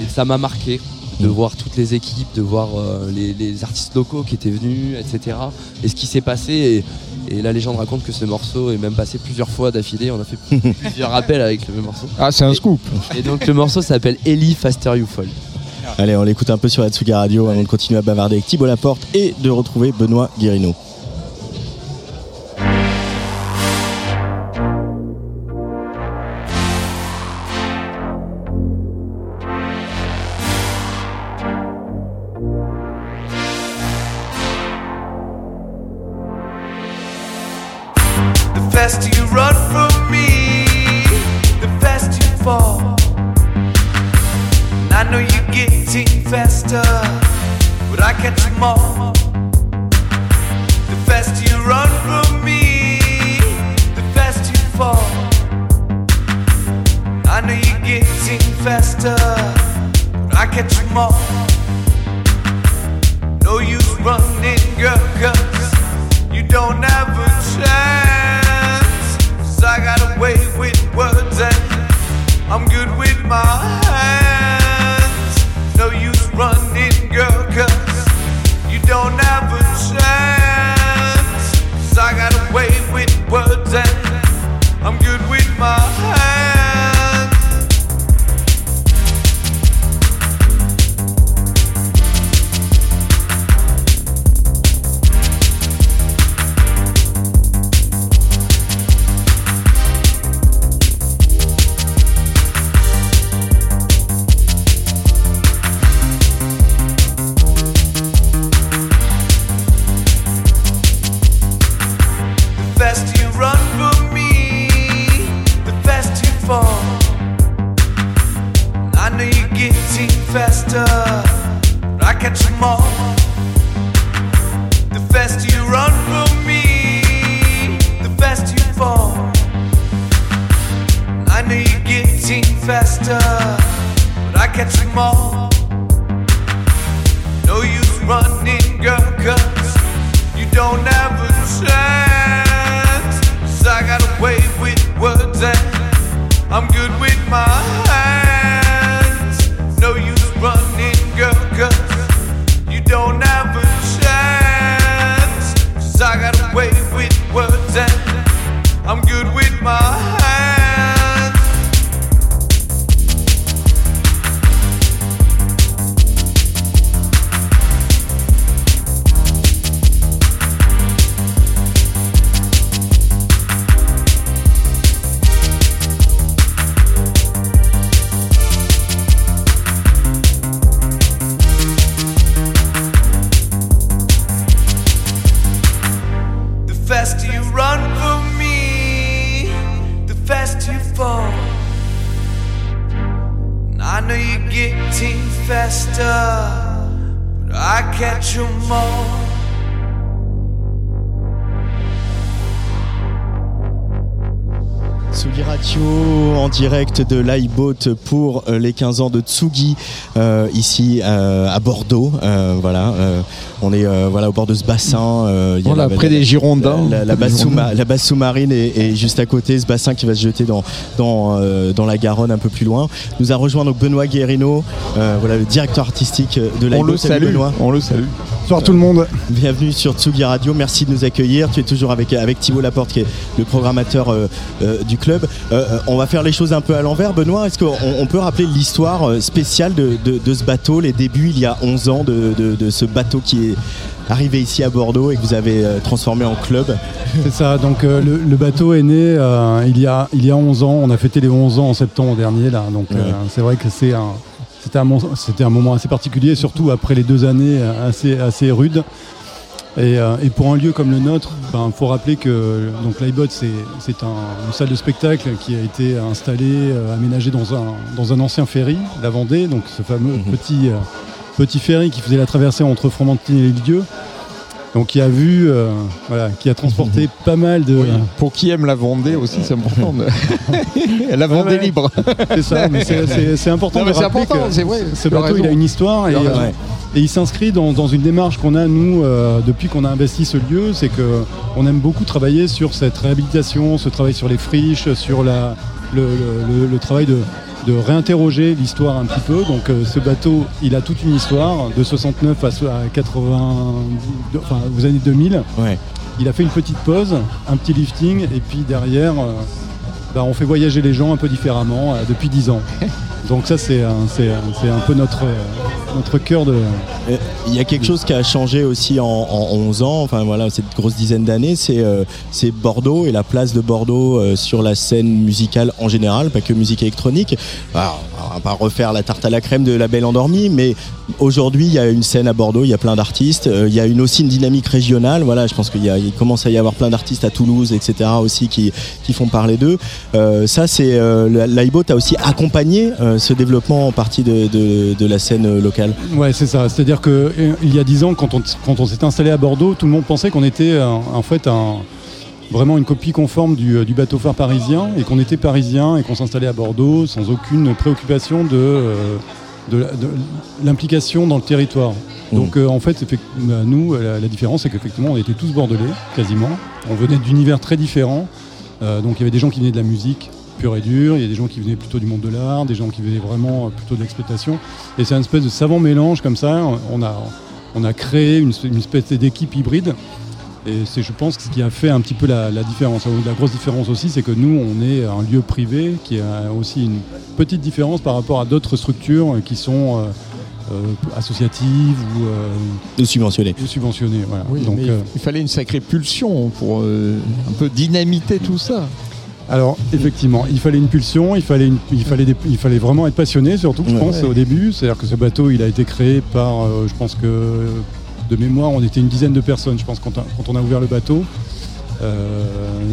Et ça m'a marqué de voir toutes les équipes, de voir euh, les, les artistes locaux qui étaient venus, etc. Et ce qui s'est passé. Et, et la légende raconte que ce morceau est même passé plusieurs fois d'affilée. On a fait plusieurs rappels avec le même morceau. Ah, c'est un scoop. Et donc le morceau s'appelle Ellie Faster You Fall. Allez, on l'écoute un peu sur la Tsuga Radio avant de continuer à bavarder avec Thibaut Laporte et de retrouver Benoît Guérino. I'm good with my hands. Direct de l'iBoat pour euh, les 15 ans de Tsugi euh, ici euh, à Bordeaux. Euh, voilà, euh, on est euh, voilà au bord de ce bassin. euh, y a Voilà, la- près la- des Girondins. La, la- sous- base sous-marine est, est juste à côté. Ce bassin qui va se jeter dans dans euh, dans la Garonne un peu plus loin. Nous a rejoint donc Benoît Guérino, euh, voilà le directeur artistique de l'iBoat. On le Salut, salue. Benoît. On le salue. Bonsoir tout le monde. Bienvenue sur Tsugi Radio, merci de nous accueillir. Tu es toujours avec, avec Thibaut Laporte qui est le programmateur euh, euh, du club. On va faire les choses un peu à l'envers. Benoît, est-ce qu'on on peut rappeler l'histoire euh, spéciale de, de- de ce bateau, les débuts il y a 11 ans de, ce bateau qui est arrivé ici à Bordeaux et que vous avez euh, transformé en club? C'est ça, donc euh, le, le bateau est né euh, il, y a, il y a 11 ans. On a fêté les 11 ans en septembre dernier. Là, donc euh, c'est vrai que c'est un, c'était, un, moment assez particulier, surtout après les deux années assez, assez rudes. Et, euh, et pour un lieu comme le nôtre, il faut rappeler que donc l'iBot c'est, c'est un- une salle de spectacle qui a été installée, euh, aménagée dans un, dans un ancien ferry, la Vendée, donc ce fameux petit, euh, petit ferry qui faisait la traversée entre Fromentine et Lisieux. Donc qui a vu, euh, voilà, qui a transporté pas mal de. Pour qui aime la Vendée aussi, c'est important. de- la Vendée Ouais, libre. C'est ça, mais c'est- important Non, mais rappeler important, que vrai, ce bateau il a raison. une histoire et, euh, raison. et il s'inscrit dans, dans une démarche qu'on a nous euh, depuis qu'on a investi ce lieu, c'est que on aime beaucoup travailler sur cette réhabilitation, ce travail sur les friches, sur la, le, le- le- le travail de, de réinterroger l'histoire un petit peu. Donc euh, ce bateau, il a toute une histoire de 69 à, so- à 80, enfin aux années 2000. Ouais. Il a fait une petite pause, un petit lifting, et puis derrière, euh, bah, on fait voyager les gens un peu différemment euh, depuis 10 ans. Donc ça, c'est un, un- peu notre, notre cœur de... Euh, Il y a quelque chose qui a changé aussi en, en 11 ans, enfin voilà, cette grosse dizaine d'années, c'est euh, Bordeaux et la place de Bordeaux euh, sur la scène musicale en général, pas que musique électronique. Alors, on va pas refaire la tarte à la crème de La Belle Endormie, mais aujourd'hui il y a une scène à Bordeaux, il y a plein d'artistes, euh, il y a une, aussi une dynamique régionale, voilà, je pense qu'il commence à y avoir plein d'artistes à Toulouse, etc. aussi qui, qui font parler d'eux. Ça, c'est l'iBot a aussi accompagné euh, ce développement en partie de, de- de la scène euh, locale. Ouais, c'est ça. C'est-à-dire que euh, y a 10 ans, quand on, quand on s'est installé à Bordeaux, tout le monde pensait qu'on était en fait un- vraiment une copie conforme du, du bateau phare parisien et qu'on était parisien et qu'on s'installait à Bordeaux sans aucune préoccupation de, euh, l'implication dans le territoire. Donc euh, en fait, bah, nous, la, la différence, c'est qu'effectivement, on était tous bordelais, quasiment. On venait d'univers très différents. Euh, donc il y avait des gens qui venaient de la musique pure et dure, il y a des gens qui venaient plutôt du monde de l'art, des gens qui venaient vraiment euh, plutôt de l'exploitation. Et c'est un espèce de savant mélange comme ça. On a, on a créé une, une espèce d'équipe hybride. Et c'est, je pense, ce qui a fait un petit peu la, la différence. La grosse différence aussi, c'est que nous, on est un lieu privé qui a aussi une petite différence par rapport à d'autres structures qui sont euh, euh, associatives ou, euh, ou subventionnées. Ou subventionnées, voilà. Oui, Donc, mais euh, il fallait une sacrée pulsion pour euh, un peu dynamiter tout ça. Alors effectivement, il fallait une pulsion, il fallait, une- il fallait, des- il fallait vraiment être passionné, surtout je Ouais. pense Ouais. au début. C'est-à-dire que ce bateau, il a été créé par, euh, je pense que de mémoire, on était une dizaine de personnes. Je pense quand, on- quand on a ouvert le bateau, euh,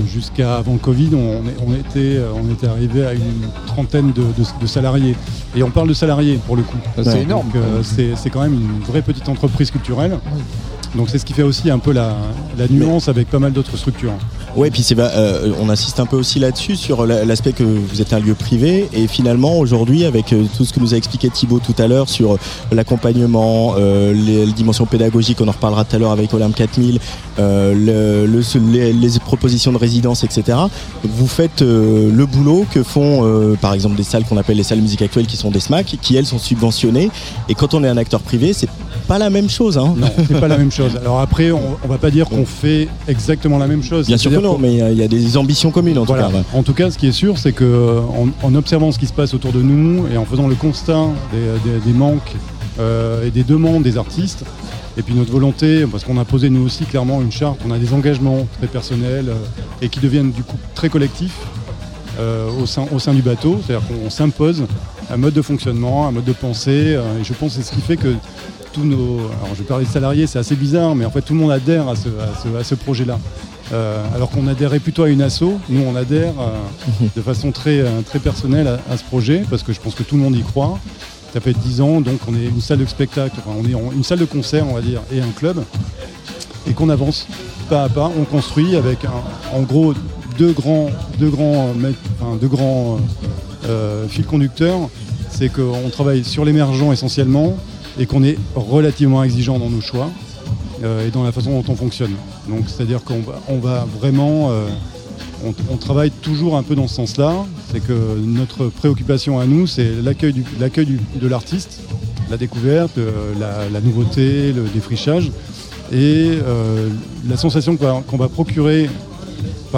jusqu'à avant le Covid, on, est- on était, euh, on était arrivé à une trentaine de, de- de salariés. Et on parle de salariés pour le coup. Ça, c'est énorme. Euh, c'est quand même une vraie petite entreprise culturelle. Donc c'est ce qui fait aussi un peu la, la nuance avec pas mal d'autres structures. Ouais, puis c'est euh, on insiste un peu aussi là-dessus sur la- l'aspect que vous êtes un lieu privé et finalement aujourd'hui avec euh, tout ce que nous a expliqué Thibaut tout à l'heure sur l'accompagnement, euh, les, les dimensions pédagogiques, on en reparlera tout à l'heure avec Olympe 4000, euh, le- le- ce- les, les propositions de résidence, etc. Vous faites le boulot que font par exemple des salles qu'on appelle les salles musique actuelles qui sont des SMAC, qui elles sont subventionnées et quand on est un acteur privé, c'est pas la même chose. Hein. Non, c'est pas la même chose. Alors après, on, on va pas dire qu'on fait exactement la même chose. Bien sûr que non, mais il y a- il y, a des ambitions communes en tout cas. ouais. En tout cas, ce qui est sûr, c'est que euh, en, en observant ce qui se passe autour de nous et en faisant le constat des, des- des manques euh, et des demandes des artistes, et puis notre volonté, parce qu'on a posé nous aussi clairement une charte, on a des engagements très personnels euh, et qui deviennent du coup très collectifs euh, au, sein, au sein du bateau, c'est-à-dire qu'on s'impose un mode de fonctionnement, un mode de pensée, euh, et je pense que c'est ce qui fait que tous nos. Alors je vais parler de salariés, c'est assez bizarre, mais en fait tout le monde adhère à ce, projet-là. Euh, alors qu'on adhérait plutôt à une asso, nous on adhère euh, de façon très, euh, personnelle à, ce projet, parce que je pense que tout le monde y croit. Ça fait 10 ans, donc on est une salle de spectacle, on est une salle de concert, on va dire, et un club, et qu'on avance pas à pas, on construit avec en gros deux grands, deux grands, enfin, deux grands fils conducteurs. C'est qu'on travaille sur l'émergent essentiellement et qu'on est relativement exigeant dans nos choix euh, et dans la façon dont on fonctionne. Donc c'est-à-dire qu'on va, vraiment, euh, on, travaille toujours un peu dans ce sens-là. C'est que notre préoccupation à nous, c'est l'accueil de l'artiste, la découverte, euh, la, nouveauté, le défrichage et la sensation qu'on va, procurer.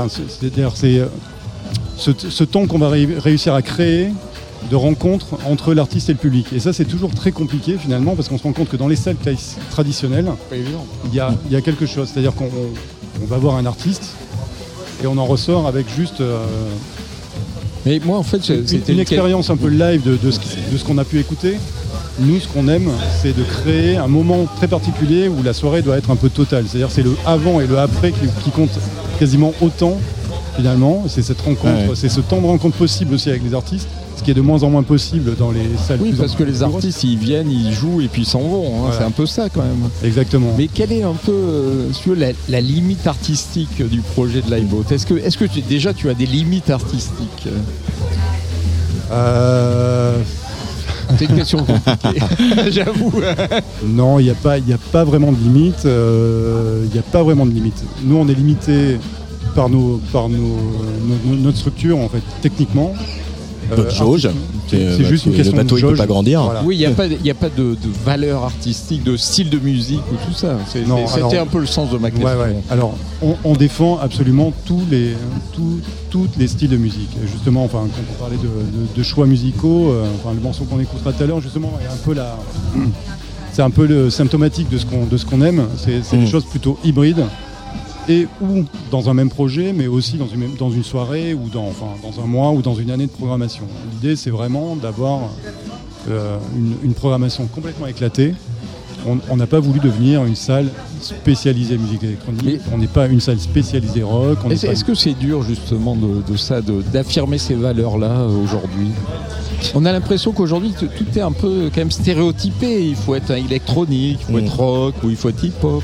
C'est-à-dire c'est ce, ce temps qu'on va ré- réussir à créer de rencontres entre l'artiste et le public. Et ça, c'est toujours très compliqué finalement, parce qu'on se rend compte que dans les salles traditionnelles, il y a, il y a quelque chose. C'est-à-dire qu'on on va voir un artiste et on en ressort avec juste euh, Mais moi, en fait, une, c'était une une expérience un peu live de, de ce qui- de ce qu'on a pu écouter. Nous, ce qu'on aime, c'est de créer un moment très particulier où la soirée doit être un peu totale. C'est-à-dire c'est le avant et le après qui, qui compte quasiment autant finalement. C'est cette rencontre, Ouais. c'est ce temps de rencontre possible aussi avec les artistes, qui est de moins en moins possible dans les salles. Oui, parce que les grosses. artistes, ils viennent, ils jouent et puis ils s'en vont. hein. Voilà. C'est un peu ça quand même. Exactement. Mais quelle est un peu euh, si tu veux, la, la limite artistique du projet de Liveboat Est-ce que, est-ce que tu- déjà tu as des limites artistiques? Euh, C'est une question compliquée, j'avoue. Non, il n'y a, pas- y a pas vraiment de limite. euh, Il n'y a pas vraiment de limite. Nous, on est limité par, nos, par nos, nos- notre structure, en fait, techniquement. Jauge. C'est C'est- c'est juste une le question bateau, de il peut pas grandir. Voilà. Oui, il n'y a pas, y a pas de, de valeur artistique, de style de musique ou tout ça. C'était un peu le sens de ma question. Ouais, ouais. Alors, on, on défend absolument tous les, tous, tous les styles de musique. Justement, enfin, quand on parlait de, de- de choix musicaux, euh, enfin, le morceau qu'on écoutera tout à l'heure, justement, est un peu la, c'est un peu le symptomatique de ce qu'on, de ce qu'on aime. C'est, c'est des Mm. choses plutôt hybrides et ou dans un même projet, mais aussi dans une, dans une soirée ou dans, un mois ou dans une année de programmation. L'idée, c'est vraiment d'avoir euh, une programmation complètement éclatée. On n'a pas voulu devenir une salle spécialisée musique électronique. on n'est pas une salle spécialisée rock. Est-ce que c'est dur justement de, de ça, d'affirmer ces valeurs-là euh, aujourd'hui? On a l'impression qu'aujourd'hui tout est un peu quand même stéréotypé. Il faut être un électronique, il faut Mm. être rock ou il faut être hip-hop.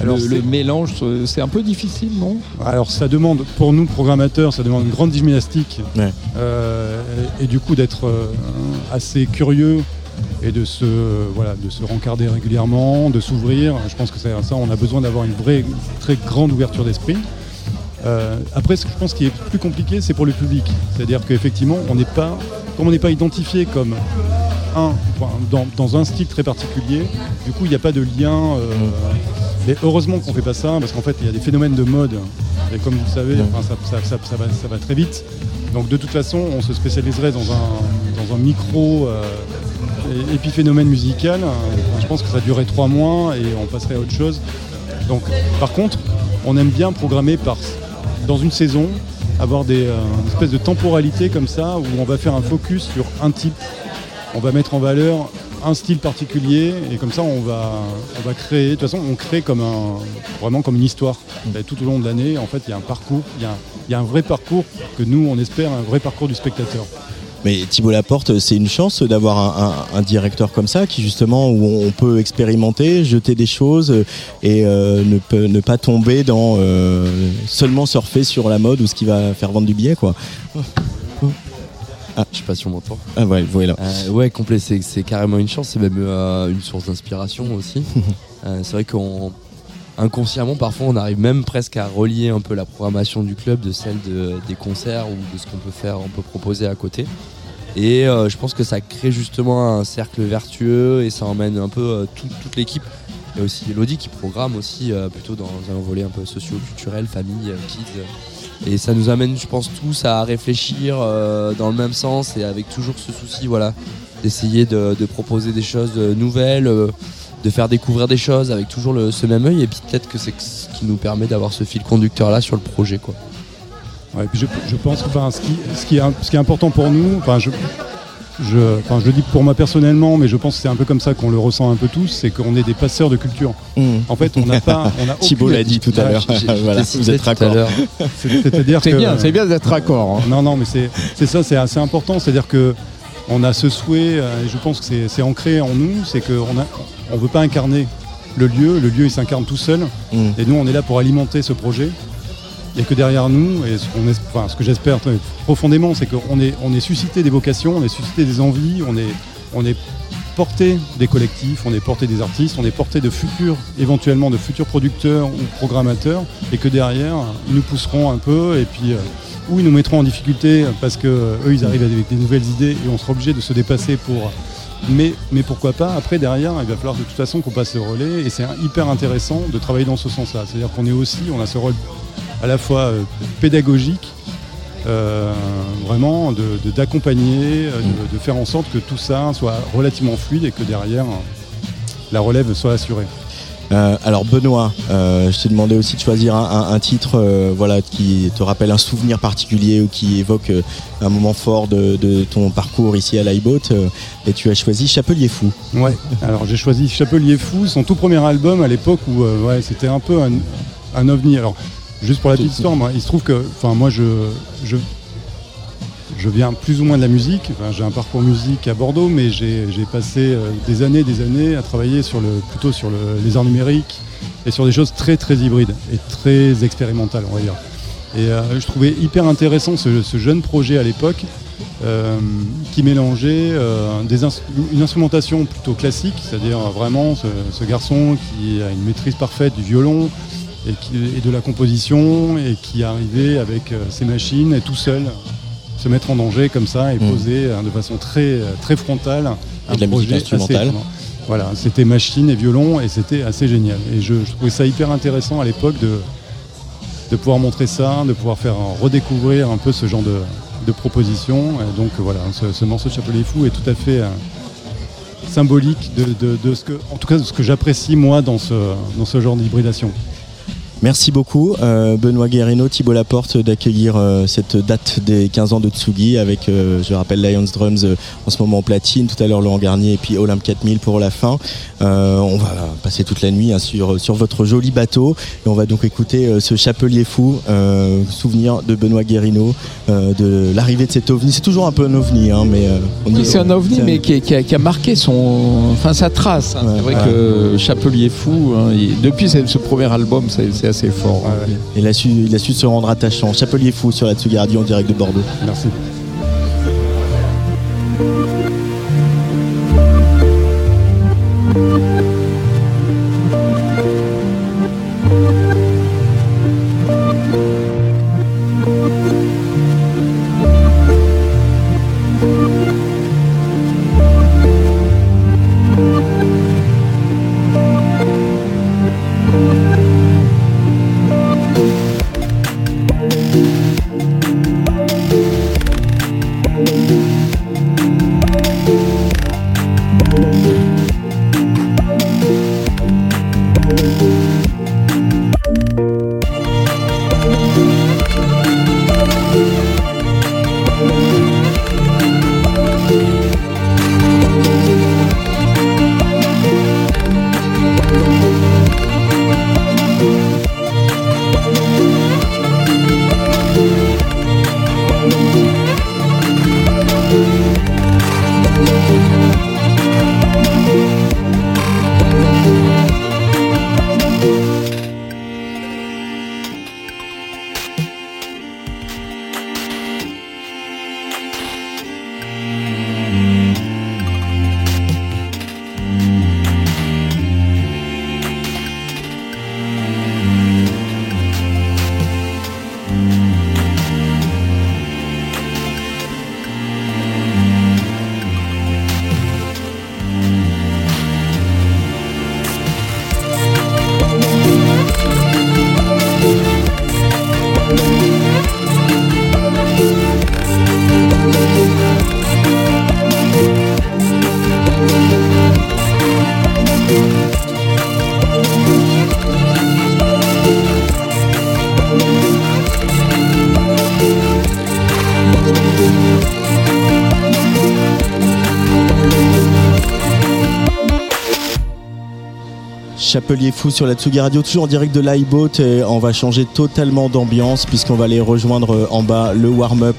Alors, le, mélange, euh, c'est un peu difficile, non? Alors ça demande, pour nous programmateurs, ça demande une grande gymnastique. Ouais. Euh, et, et du coup d'être euh, assez curieux et de se, voilà, de se rencarder régulièrement, de s'ouvrir. Je pense que ça, ça, on a besoin d'avoir une vraie, très grande ouverture d'esprit. Euh, après, ce que je pense qui est plus compliqué, c'est pour le public. C'est-à-dire qu'effectivement, on n'est pas, comme on n'est pas identifié comme un, dans, dans un style très particulier, du coup, il n'y a pas de lien. euh, mais heureusement qu'on fait pas ça, parce qu'en fait, il y a des phénomènes de mode. Et comme vous le savez, enfin, ça, ça- ça- ça va, ça va très vite. Donc de toute façon, on se spécialiserait dans un, dans un micro euh, épiphénomène musical. Enfin, je pense que ça durerait trois mois et on passerait à autre chose. Donc, par contre, on aime bien programmer par, dans une saison, avoir des euh, une espèce de temporalité comme ça, où on va faire un focus sur un type. On va mettre en valeur un style particulier et comme ça on va, on va créer, de toute façon on crée comme un, vraiment comme une histoire. Et tout au long de l'année, en fait, il y a un parcours, y il y a un vrai parcours que nous on espère, un vrai parcours du spectateur. Mais Thibault Laporte, c'est une chance d'avoir un, un- un directeur comme ça, qui justement où on peut expérimenter, jeter des choses euh, et euh, ne, peut, ne pas tomber dans euh, seulement surfer sur la mode ou ce qui va faire vendre du billet, quoi. Je sais pas si on m'entend. Ah ouais, voilà. Euh, ouais, complet, c'est carrément une chance, c'est même une source d'inspiration aussi. C'est vrai qu'on inconsciemment parfois on arrive même presque à relier un peu la programmation du club de celle de- des concerts ou de ce qu'on peut faire, on peut proposer à côté. Et euh, je pense que ça crée justement un cercle vertueux et ça emmène un peu euh, tout- toute l'équipe. Il y a aussi Elodie qui programme aussi euh, plutôt dans un volet un peu socio-culturel, famille, kids. Et ça nous amène, je pense, tous à réfléchir dans le même sens et avec toujours ce souci, voilà, d'essayer de, proposer des choses nouvelles, de faire découvrir des choses avec toujours le- ce même œil. Et puis peut-être que c'est ce qui nous permet d'avoir ce fil conducteur là sur le projet, quoi. Ouais, puis je, je pense que enfin, ce, qui, ce, qui est, ce qui est important pour nous, enfin, je, je, enfin, je le dis pour moi personnellement, mais je pense que c'est un peu comme ça qu'on le ressent un peu tous, c'est qu'on est des passeurs de culture. En fait, on n'a pas. On a Thibault l'a dit tout à l'heure. Voilà, vous êtes raccord. C'est- bien, c'est bien d'être raccord. hein. Non, non, mais c'est c'est ça, c'est assez important. C'est-à-dire que on a ce souhait, euh, et je pense que c'est- ancré en nous, c'est qu'on on veut pas incarner le lieu. Le lieu, il s'incarne tout seul. Et nous, on est là pour alimenter ce projet. Il n'y a que derrière nous, et ce, enfin, que j'espère profondément, c'est qu'on est, on est suscité des vocations, on est suscité des envies, on est, on est porté des collectifs, on est porté des artistes, on est porté de futurs, éventuellement de futurs producteurs ou programmateurs, et que derrière, ils nous pousseront un peu, et puis, euh, ou ils nous mettront en difficulté parce que eux, ils arrivent avec des nouvelles idées, et on sera obligé de se dépasser pour. Mais, mais pourquoi pas Après, derrière, il va falloir de toute façon qu'on passe le relais, et c'est hyper intéressant de travailler dans ce sens-là. C'est-à-dire qu'on est aussi, on a ce rôle à la fois euh, pédagogique, euh, vraiment d'accompagner, euh, de, de faire en sorte que tout ça soit relativement fluide et que derrière la relève soit assurée. Euh, alors Benoît, euh, je t'ai demandé aussi de choisir un, un- un titre euh, voilà, qui te rappelle un souvenir particulier ou qui évoque un moment fort de, de ton parcours ici à l'iBoat et tu as choisi Chapelier Fou. Ouais. Alors j'ai choisi Chapelier Fou, son tout premier album à l'époque où ouais, c'était un peu un, un ovni. Alors juste pour la petite histoire, moi, il se trouve que, enfin moi je, je je viens plus ou moins de la musique. Enfin, j'ai un parcours musique à Bordeaux, mais j'ai passé euh, des années, des années à travailler sur le, plutôt sur le- les arts numériques et sur des choses très très hybrides et très expérimentales, on va dire. Et euh, je trouvais hyper intéressant ce, jeune projet à l'époque euh, qui mélangeait une instrumentation plutôt classique, c'est-à-dire vraiment ce, garçon qui a une maîtrise parfaite du violon et, de la composition et qui arrivait avec ses machines et tout seul se mettre en danger comme ça et Mm. poser euh, de façon très, très frontale Et de la musique projet instrumentale. Voilà, c'était machine et violon et c'était assez génial. Et je, je trouvais ça hyper intéressant à l'époque de, de pouvoir montrer ça, de pouvoir faire redécouvrir un peu ce genre de, de propositions. Et donc voilà, ce, ce morceau de Chapelet Fou est tout à fait euh, symbolique de, de- de ce que, en tout cas, de ce que j'apprécie moi dans ce, dans ce genre d'hybridation. Merci beaucoup euh, Benoît Guérino, Thibault Laporte d'accueillir euh, cette date des 15 ans de Tsugi avec, euh, je rappelle, Lions Drums en ce moment en platine, tout à l'heure Laurent Garnier et puis Olympe 4000 pour la fin. On va passer toute la nuit hein, sur, sur votre joli bateau et on va donc écouter ce chapelier fou, souvenir de Benoît Guérino, de l'arrivée de cet ovni. C'est toujours un peu un ovni, hein, mais C'est un ovni, mais qui, a, qui a marqué son, enfin sa trace. hein. c'est vrai que Chapelier Fou, hein, il- depuis ce, premier album, c'est assez fort. Il a, su, il a su se rendre attachant. Chapelier fou sur la Tsugi Radio en direct de Bordeaux. Merci. Chapelier Fou sur la Tsugi Radio, toujours en direct de l'iBoat on va changer totalement d'ambiance puisqu'on va aller rejoindre euh, en bas le warm-up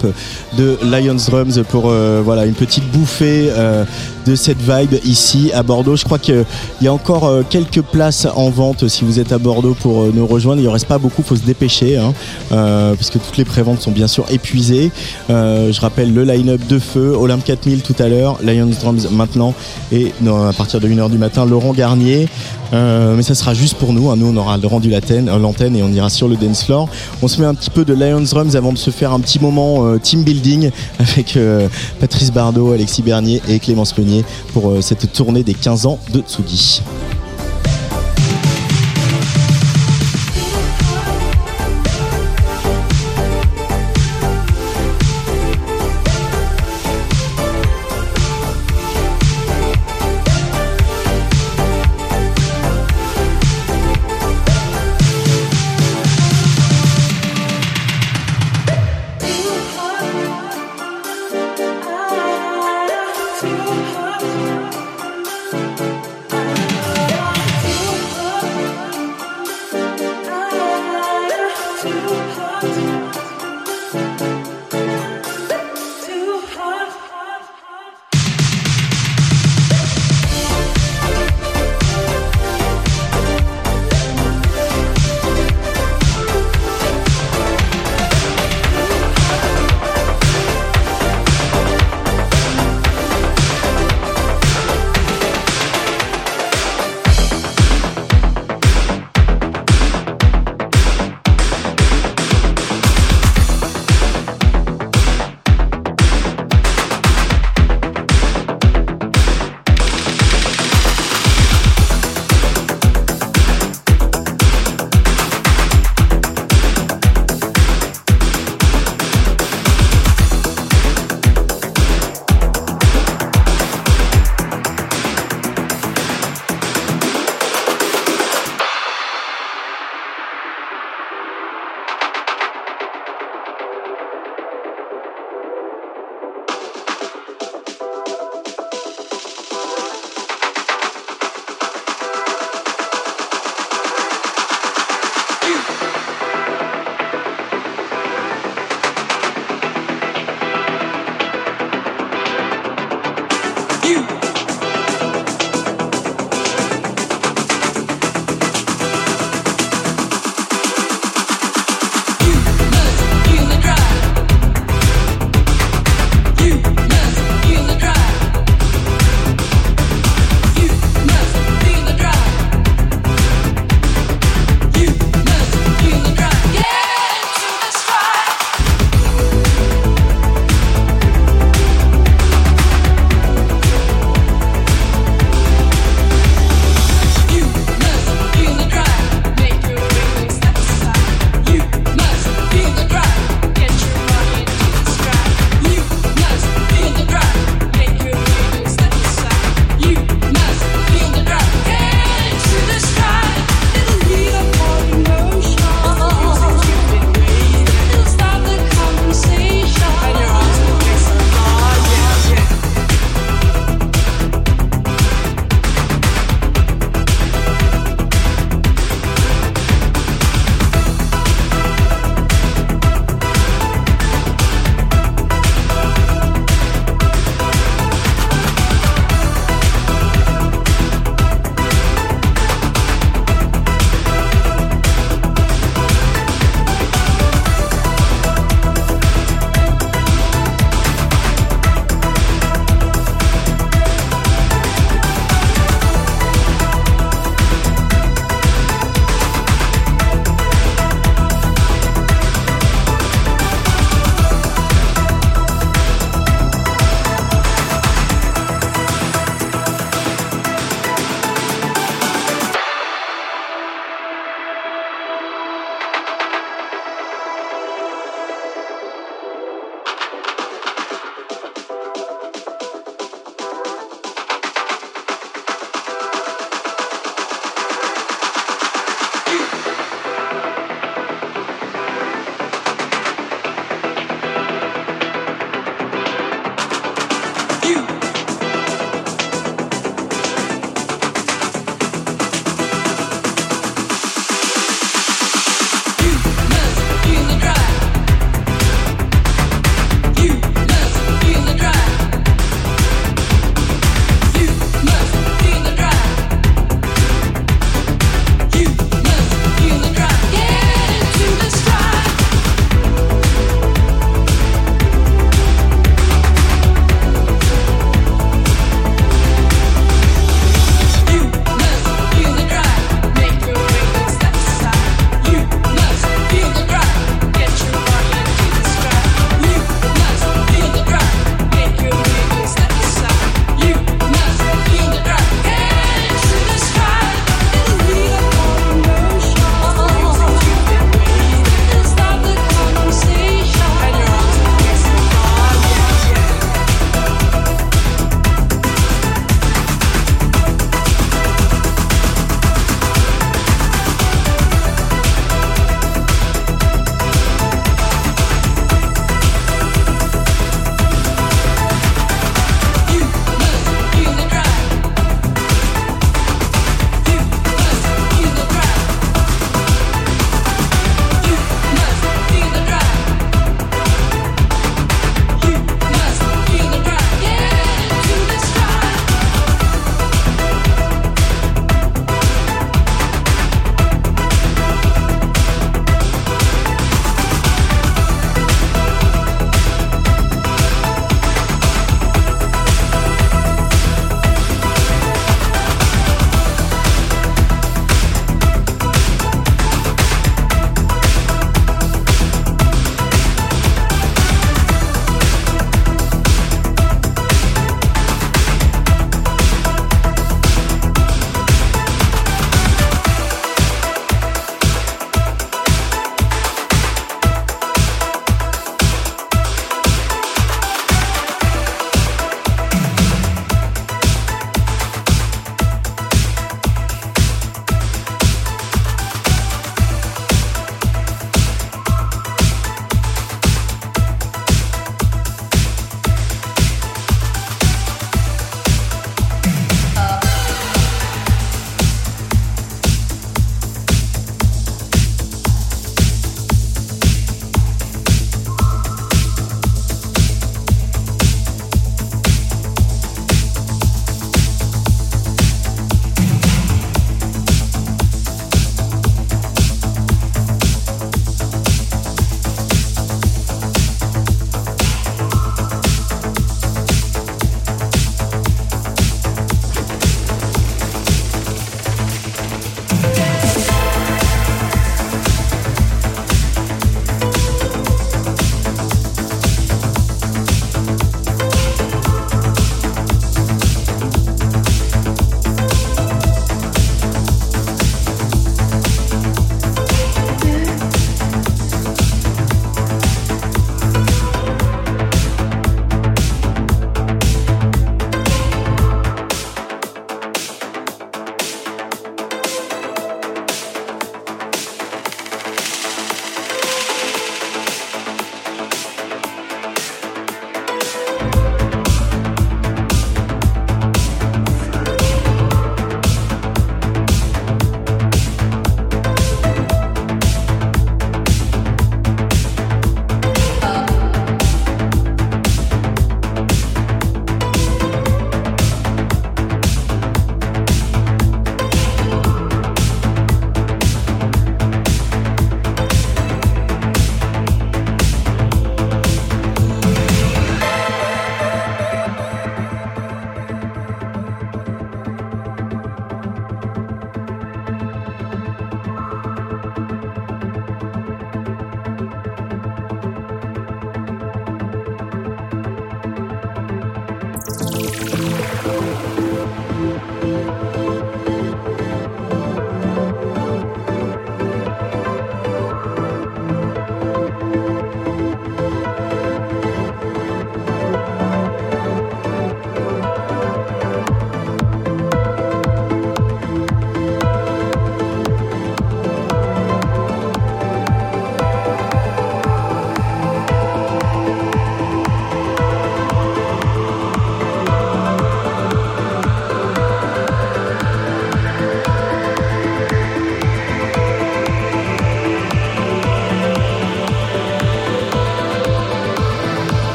de Lions Drums pour euh, voilà une petite bouffée euh, de cette vibe ici à Bordeaux. Je crois qu'il y a encore euh, quelques places en vente si vous êtes à Bordeaux pour nous rejoindre. Il ne reste pas beaucoup, faut se dépêcher hein, euh, puisque toutes les préventes sont bien sûr épuisées. Je rappelle le line-up de feu, Olympe 4000 tout à l'heure, Lions Drums maintenant et à partir de 1h du matin Laurent Garnier. Mais ça sera juste pour nous. hein. Nous, on aura rendu l'antenne et on ira sur le dance floor. On se met un petit peu de Lions Drums avant de se faire un petit moment team building avec euh, Patrice Bardot, Alexis Bernier et Clémence Meunier pour euh, cette tournée des 15 ans de Tsugi.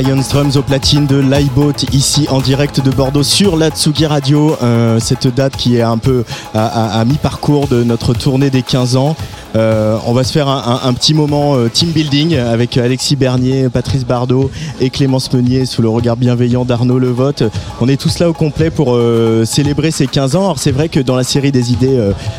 Lions Drums au platine de L'iBoat ici en direct de Bordeaux sur la Tsugi Radio. Euh, cette date qui est un peu à mi-parcours de notre tournée des 15 ans. Euh, on va se faire un, petit moment euh, team building avec Alexis Bernier, Patrice Bardot et Clémence Meunier sous le regard bienveillant d'Arnaud Levotte. On est tous là au complet pour euh, célébrer ces 15 ans. Alors c'est vrai que dans la série des idées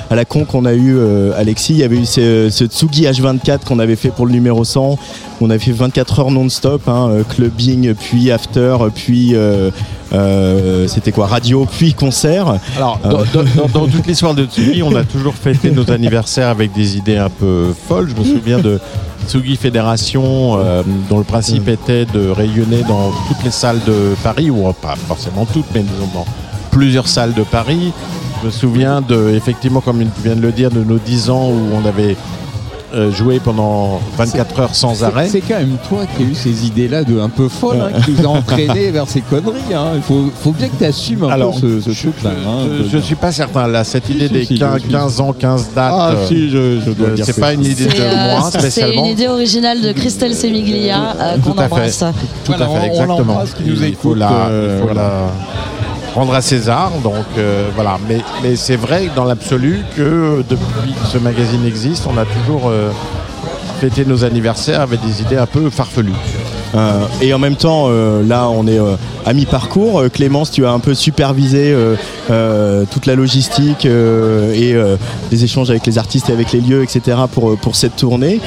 à la con qu'on a eu Alexis, il y avait eu ce, Tsugi H24 qu'on avait fait pour le numéro 100. On avait fait 24 heures non-stop, hein, clubbing, puis after, puis euh, c'était quoi radio, puis concert. Alors, Euh, dans, dans- dans- dans toute l'histoire de Tsugi, on a toujours fêté nos anniversaires avec des idées un peu folles. Je me souviens de Tsugi Fédération, euh, dont le principe Mm. était de rayonner dans toutes les salles de Paris, ou pas forcément toutes, mais dans plusieurs salles de Paris. Je me souviens de, effectivement, comme tu viens de le dire, de nos 10 ans où on avait euh, joué pendant 24 heures sans C'est- arrêt. C'est quand même toi qui as eu ces idées-là de un peu folles, hein, qui nous a entraîné vers ces conneries. hein. Il faut, faut bien que tu assumes un Alors, peu ce, ce truc-là. hein, Je ne suis pas certain. Là, cette Si, idée si, des si, 15, je suis. 15 ans, 15 dates, Ah, euh, si, je, je dois euh, dire c'est pas une idée de C'est euh, moi c'est spécialement. une idée originale de Christelle Semiglia euh, Tout qu'on à fait. embrasse. Tout Voilà, à on- fait, on exactement. l'embrasse, qui nous il faut écoute, la, il faut voilà. la rendre à César. Donc euh, voilà. Mais, c'est vrai dans l'absolu que depuis que ce magazine existe, on a toujours euh, fêté nos anniversaires avec des idées un peu farfelues. Euh, et en même temps, là, on est à mi-parcours. Clémence, tu as un peu supervisé toute la logistique et les échanges avec les artistes et avec les lieux, etc. pour cette tournée.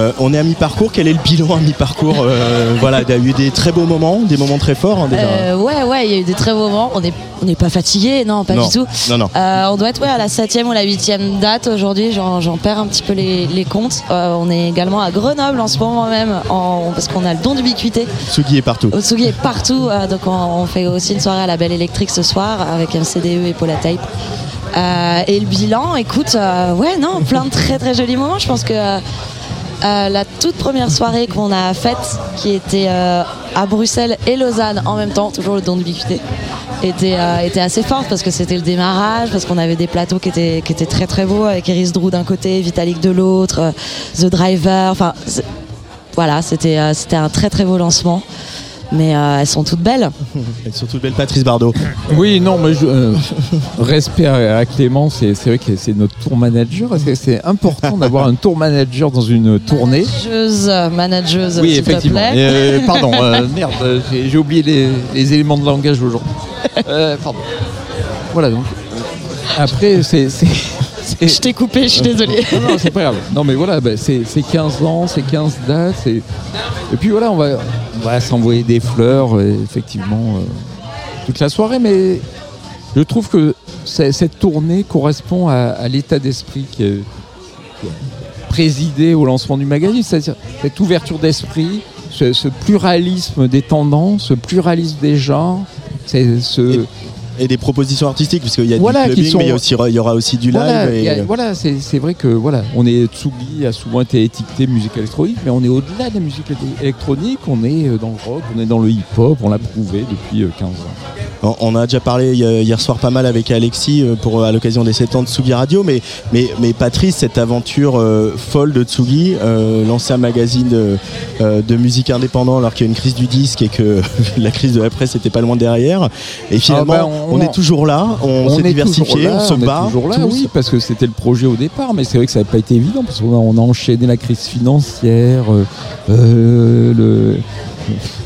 Euh, on est à mi-parcours. Quel est le bilan à mi-parcours Euh, Voilà, il y a eu des très beaux moments, des moments très forts. hein, déjà. Euh, ouais, ouais, il y a eu des très beaux moments. On n'est on pas fatigué, non, pas Non. du tout. Non, non. On doit être ouais, à la septième ou la huitième date aujourd'hui. J'en perds un petit peu les, les comptes. On est également à Grenoble en ce moment même, en- parce qu'on a le don d'ubiquité. Tsugi est partout. Otsugi est partout, donc on, on fait aussi une soirée à la Belle Électrique ce soir avec MCDE et Paula Tape. Euh, et le bilan, écoute, euh, ouais, non, plein de très très jolis moments. Je pense que euh, euh, la toute première soirée qu'on a faite, qui était euh, à Bruxelles et Lausanne en même temps, toujours le don d'ubiquité, était, euh, était assez forte parce que c'était le démarrage, parce qu'on avait des plateaux qui étaient, qui étaient très très beaux avec Eris Drew d'un côté, Vitalik de l'autre, The Driver, enfin voilà, c'était c'était un très très beau lancement. Mais euh, elles sont toutes belles. Et surtout belle Patrice Bardot. Oui, non, mais je, euh, respect à, à Clément, c'est vrai que c'est notre tour manager. C'est- C'est important d'avoir un tour manager dans une tournée. Manageuse, manageuse, Oui, s'il te effectivement. plaît. Euh, pardon, euh, merde, j'ai j'ai oublié les, les éléments de langage aujourd'hui. Euh, pardon. Voilà donc. Après, c'est. Je t'ai coupé, je suis désolée. Non, non, c'est pas grave. Non, mais voilà, bah, c'est c'est 15 ans, c'est 15 dates. Et puis voilà, on va, on va s'envoyer des fleurs, effectivement, euh, toute la soirée. Mais je trouve que cette tournée correspond à, à l'état d'esprit qui est présidé au lancement du magazine, c'est-à-dire cette ouverture d'esprit, ce, ce pluralisme des tendances, ce pluralisme des genres, c'est ce. Et des propositions artistiques, parce qu'il y a Voilà, du clubbing, sont- mais il y, a aussi- il y aura aussi du Voilà, live. a- voilà, c'est vrai que voilà, on est Tsugi a souvent été étiqueté musique électronique, mais on est au-delà de la musique éle- électronique, on est euh, dans le rock, on est dans le hip-hop, on l'a prouvé depuis euh, 15 ans. On on a déjà parlé hier hier soir pas mal avec Alexis euh, pour à l'occasion des 7 ans de Tsugi Radio, mais, mais, mais Patrice, cette aventure euh, folle de Tsugi, euh, lancer un magazine de, euh, de musique indépendant alors qu'il y a une crise du disque et que la crise de la presse était pas loin derrière. Et finalement, Ah ben, on, on- est toujours là, on, s'est est diversifié, là, on se est bat. toujours là, oui, parce que c'était le projet au départ, mais c'est vrai que ça n'a pas été évident parce qu'on a, on a enchaîné la crise financière, euh, euh, le,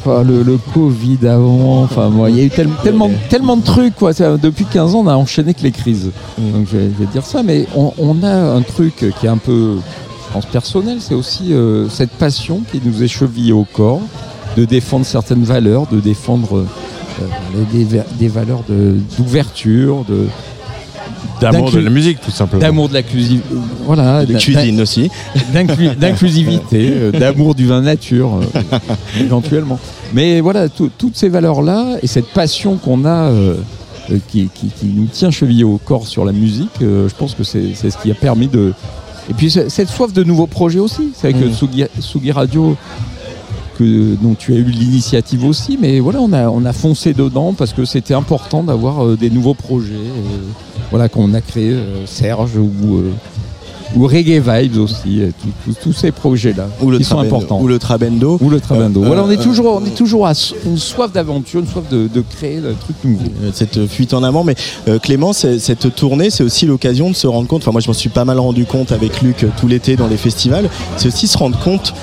le, le Covid avant, enfin, moi, il y a eu tel- tellement, tellement de trucs, quoi. Ça, Depuis 15 ans, on a enchaîné que les crises. Donc je vais, je vais dire ça, mais on, on a un truc qui est un peu, je pense, personnel, c'est aussi euh, cette passion qui nous est chevillée au corps, de défendre certaines valeurs, de défendre euh, des, des- valeurs d'ouverture, de, D'amour de la musique, tout simplement. D'amour de la cuisine, voilà, De cuisine aussi. d'inclu- d'inclusivité, euh, d'amour du vin nature, euh, éventuellement. Mais voilà, tout- toutes ces valeurs-là et cette passion qu'on a, euh, qui, qui- qui nous tient chevillés au corps sur la musique, euh, je pense que c'est ce qui a permis de. Et puis ce- cette soif de nouveaux projets aussi. C'est vrai que Mm. Sugi, Sugi Radio, que, dont tu as eu l'initiative aussi, mais voilà, on a, on a foncé dedans parce que c'était important d'avoir euh, des nouveaux projets. et voilà, qu'on a créé euh, Serge ou. euh, ou Reggae Vibes aussi, euh, tous- ces projets-là Ou le qui sont Trabendo. importants. Ou le Trabendo. Ou le Trabendo. Euh, voilà, on est euh, toujours, on est toujours à une soif d'aventure, une soif de, de créer un truc nouveau. Euh, cette fuite en avant. Mais euh, Clément, cette tournée, c'est aussi l'occasion de se rendre compte. Enfin, moi, je m'en suis pas mal rendu compte avec Luc euh, tout l'été dans les festivals. C'est aussi se rendre compte.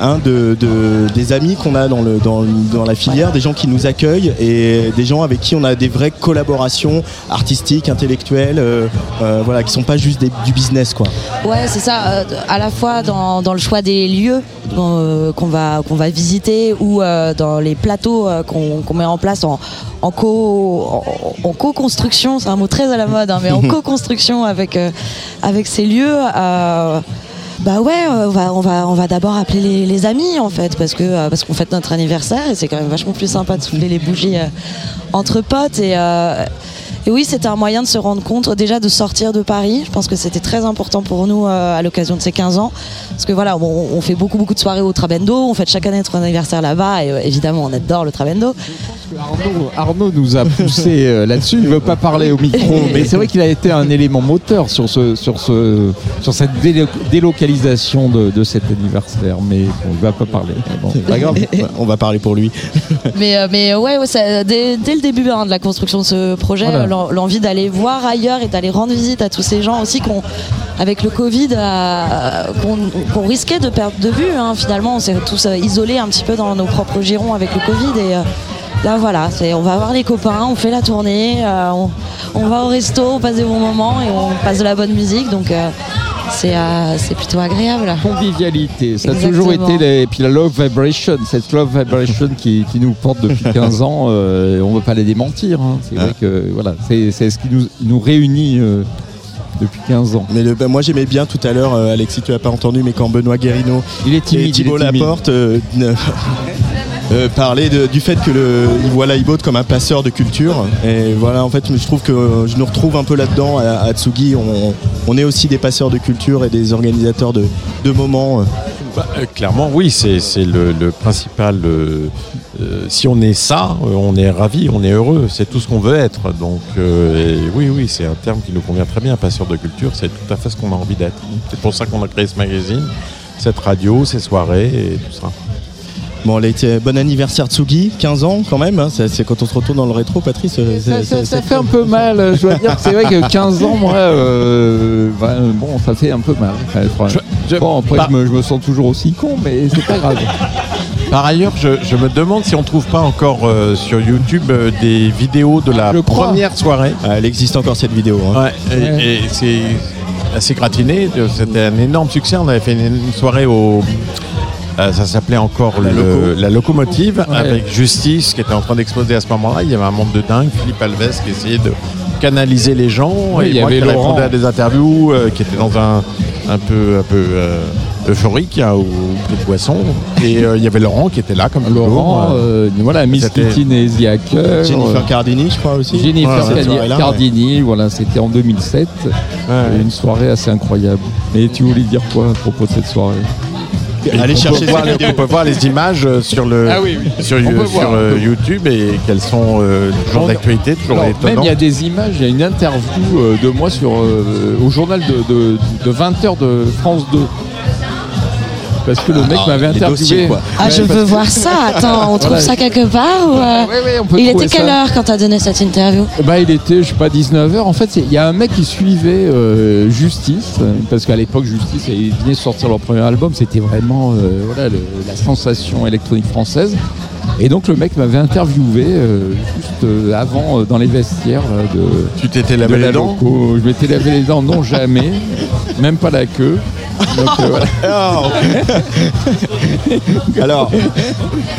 Hein, de, de- des amis qu'on a dans, le, dans, dans la filière, des gens qui nous accueillent et des gens avec qui on a des vraies collaborations artistiques, intellectuelles, euh, euh, voilà, qui sont pas juste des- du business quoi. Ouais, c'est ça. euh, à la fois dans, dans le choix des lieux euh, qu'on va, qu'on va visiter ou euh, dans les plateaux qu'on met en place en, en co en, en co-construction. C'est un mot très à la mode, hein, mais en co-construction avec avec ces lieux. Bah ouais, euh, on va, d'abord appeler les, amis en fait, parce que euh, parce qu'on fête notre anniversaire et c'est quand même vachement plus sympa de soulever les bougies euh, entre potes et, et oui, c'était un moyen de se rendre compte déjà de sortir de Paris. Je pense que c'était très important pour nous euh, à l'occasion de ces 15 ans, parce que voilà, on, on fait beaucoup beaucoup de soirées au Trabendo, on fête chaque année notre anniversaire là-bas et euh, évidemment on adore le Trabendo. Arnaud, Arnaud nous a poussé euh, là-dessus. Il ne veut pas parler au micro, mais c'est vrai qu'il a été un élément moteur sur, ce, sur, ce, sur cette délo- délocalisation de, de cet anniversaire. Mais bon, il ne va pas parler. Mais Bon, c'est pas grave. On va parler pour lui. Mais, euh, mais ouais, ouais, ça- dès, dès le début hein, de la construction de ce projet, Voilà. L'en- l'envie d'aller voir ailleurs et d'aller rendre visite à tous ces gens aussi qu'on, avec le Covid, qu'on risquait de perdre de vue. hein. Finalement, on s'est tous euh, isolés un petit peu dans nos propres girons avec le Covid et euh, là voilà, on va voir les copains, on fait la tournée, euh, on, va au resto, on passe des bons moments et on passe de la bonne musique. Donc c'est euh, c'est plutôt agréable. Convivialité, ça a toujours été. les- Et puis la love vibration, cette love vibration qui, qui nous porte depuis 15 ans, euh, on ne veut pas les démentir. hein. C'est vrai que voilà, c'est c'est ce qui nous, nous réunit euh, depuis 15 ans. Mais le- bah, moi j'aimais bien tout à l'heure, euh, Alexis, tu l'as pas entendu, mais quand Benoît Guérino Il est timide, et Thibault il est timide. Laporte euh, de- du fait que le, ils voient Laïbot comme un passeur de culture. Et voilà, en fait, je trouve que euh, je nous retrouve un peu là-dedans à, Tsugi. On, est aussi des passeurs de culture et des organisateurs de, moments. euh. Bah, clairement, oui, c'est le, principal. si on est ça, on est ravi, on est heureux, c'est tout ce qu'on veut être. Donc, oui, oui, c'est un terme qui nous convient très bien, passeur de culture, c'est tout à fait ce qu'on a envie d'être. C'est pour ça qu'on a créé ce magazine, cette radio, ces soirées et tout ça. Bon, bon anniversaire Tsugi, 15 ans quand même. hein. C'est quand on se retourne dans le rétro, Patrice. euh, Ça, fait un peu mal, euh, je dois dire que c'est vrai que 15 ans, moi, euh, bah, bon, ça fait un peu mal. Bon, après, Bah- je, me, je me sens toujours aussi con, mais c'est pas grave. Par ailleurs, je, je me demande si on trouve pas encore euh, sur YouTube euh, des vidéos de la Je crois. première soirée. Ah, elle existe encore cette vidéo. hein. Ouais, et, et c'est assez gratiné. C'était un énorme succès. On avait fait une, une soirée au. Euh, ça s'appelait encore La le- Loco. la locomotive Ouais. avec Justice qui était en train d'exploser à ce moment-là. Il y avait un monde de dingue. Philippe Alves qui essayait de canaliser les gens. Oui, et il y moi avait qui Laurent. répondais à des interviews, euh, qui était dans un un peu un peu euh, euphorique hein, au prix de boisson. Et euh, il y avait Laurent qui était là comme toujours. Laurent, voilà, Miss Kitty et. Jennifer Cardini, je crois aussi. Jennifer Cardini, voilà, c'était en 2007. Ouais. Une soirée assez incroyable. Et tu voulais dire quoi à propos de cette soirée? Allez on chercher peut voir, les- on peut voir les images euh, sur le Ah oui, oui. sur, voir, euh, YouTube et qu'elles sont euh, toujours d'actualité, toujours Alors, même il y a des images, il y a une interview euh, de moi sur, euh, au journal de, de, de 20h de France 2. Parce que le mec Ah, m'avait interviewé. dossiers, quoi. Ah, Ouais, je veux que- voir ça. Attends, on trouve Voilà. ça quelque part ou euh, Ouais, ouais, on peut Il était quelle ça. heure quand t'as donné cette interview? Bah, il était, je sais pas, 19h. En fait, il y a un mec qui suivait euh, Justice, parce qu'à l'époque, Justice, ils venaient de sortir leur premier album. C'était vraiment euh, voilà, le- la sensation électronique française. Et donc, le mec m'avait interviewé euh, juste euh, avant, euh, dans les vestiaires là, de. Tu t'étais de lavé la les dents? loco. Je m'étais lavé les dents, non jamais, même pas la queue. Donc, euh, voilà. Alors,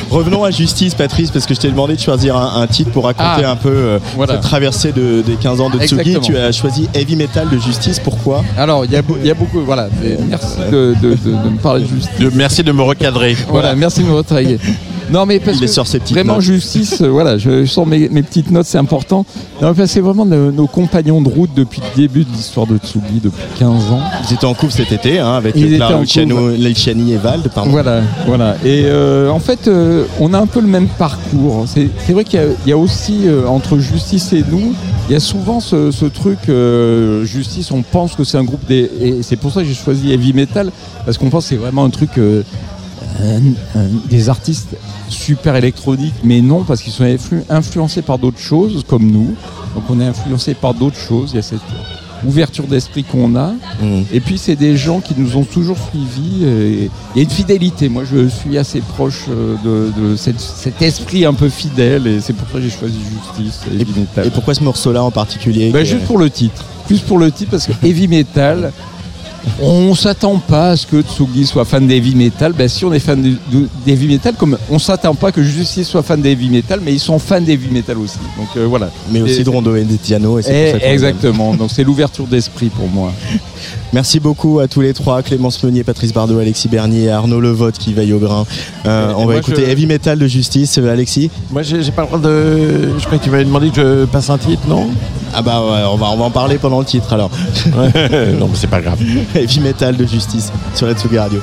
revenons à Justice, Patrice, parce que je t'ai demandé de choisir un, un titre pour raconter Ah, un peu euh, voilà. cette traversée de- des 15 ans de Tsugi. Exactement. Tu as choisi Heavy Metal de Justice, pourquoi? Alors, il y, a y beaucoup. Voilà, merci de, de- de- de me parler de justice. Merci de me recadrer. Voilà, merci de me retravailler. Non, mais parce Il est que sur ses petites vraiment notes. justice, euh, voilà, je sors mes, mes petites notes, c'est important. Non, parce que c'est vraiment nos, nos compagnons de route depuis le début de l'histoire de Tsugi, depuis 15 ans. Ils étaient en couple cet été, hein, avec Ils étaient Clara en Luciano, Luciani et Vald, pardon. Voilà, voilà. Et euh, en fait, euh, on a un peu le même parcours. C'est c'est vrai qu'il y a- il y, a aussi, euh, entre Justice et nous, Il y a souvent ce, ce truc, euh, Justice, on pense que c'est un groupe des. Et c'est pour ça que j'ai choisi Heavy Metal, parce qu'on pense que c'est vraiment un truc. euh, des artistes super électroniques, mais non, parce qu'ils sont influ- influencés par d'autres choses, comme nous. Donc on est influencé par d'autres choses. Il y a cette ouverture d'esprit qu'on a. Et puis c'est des gens qui nous ont toujours suivis. et Il y a une fidélité. Moi, je suis assez proche euh, de, de cette- cet esprit un peu fidèle, et c'est pour ça que j'ai choisi Justice. Et, Metal. Et pourquoi ce morceau-là en particulier que- Juste pour le titre. Plus pour le titre, parce que Heavy Metal, on s'attend pas à ce que Tsugi soit fan d'heavy metal. Ben, si on est fan d'heavy metal, comme on s'attend pas que Justice soit fan d'heavy metal, mais ils sont fans d'heavy metal aussi. Donc euh, voilà. Mais aussi Et- de Rondo et de. Et Eh, pour ça qu'on exactement. Donc c'est l'ouverture d'esprit pour moi. Merci beaucoup à tous les trois, Clémence Meunier, Patrice Bardot, Alexis Bernier et Arnaud Levotte qui veille au grain. Euh, on va écouter je- Heavy Metal de Justice, euh, Alexis. Moi, j'ai j'ai pas le droit de. Je crois que tu m'avais demandé que je passe un titre, non? Ah bah ouais, on va, on va en parler pendant le titre alors. non, mais c'est pas grave. Heavy Metal de Justice sur la Tsugi Radio.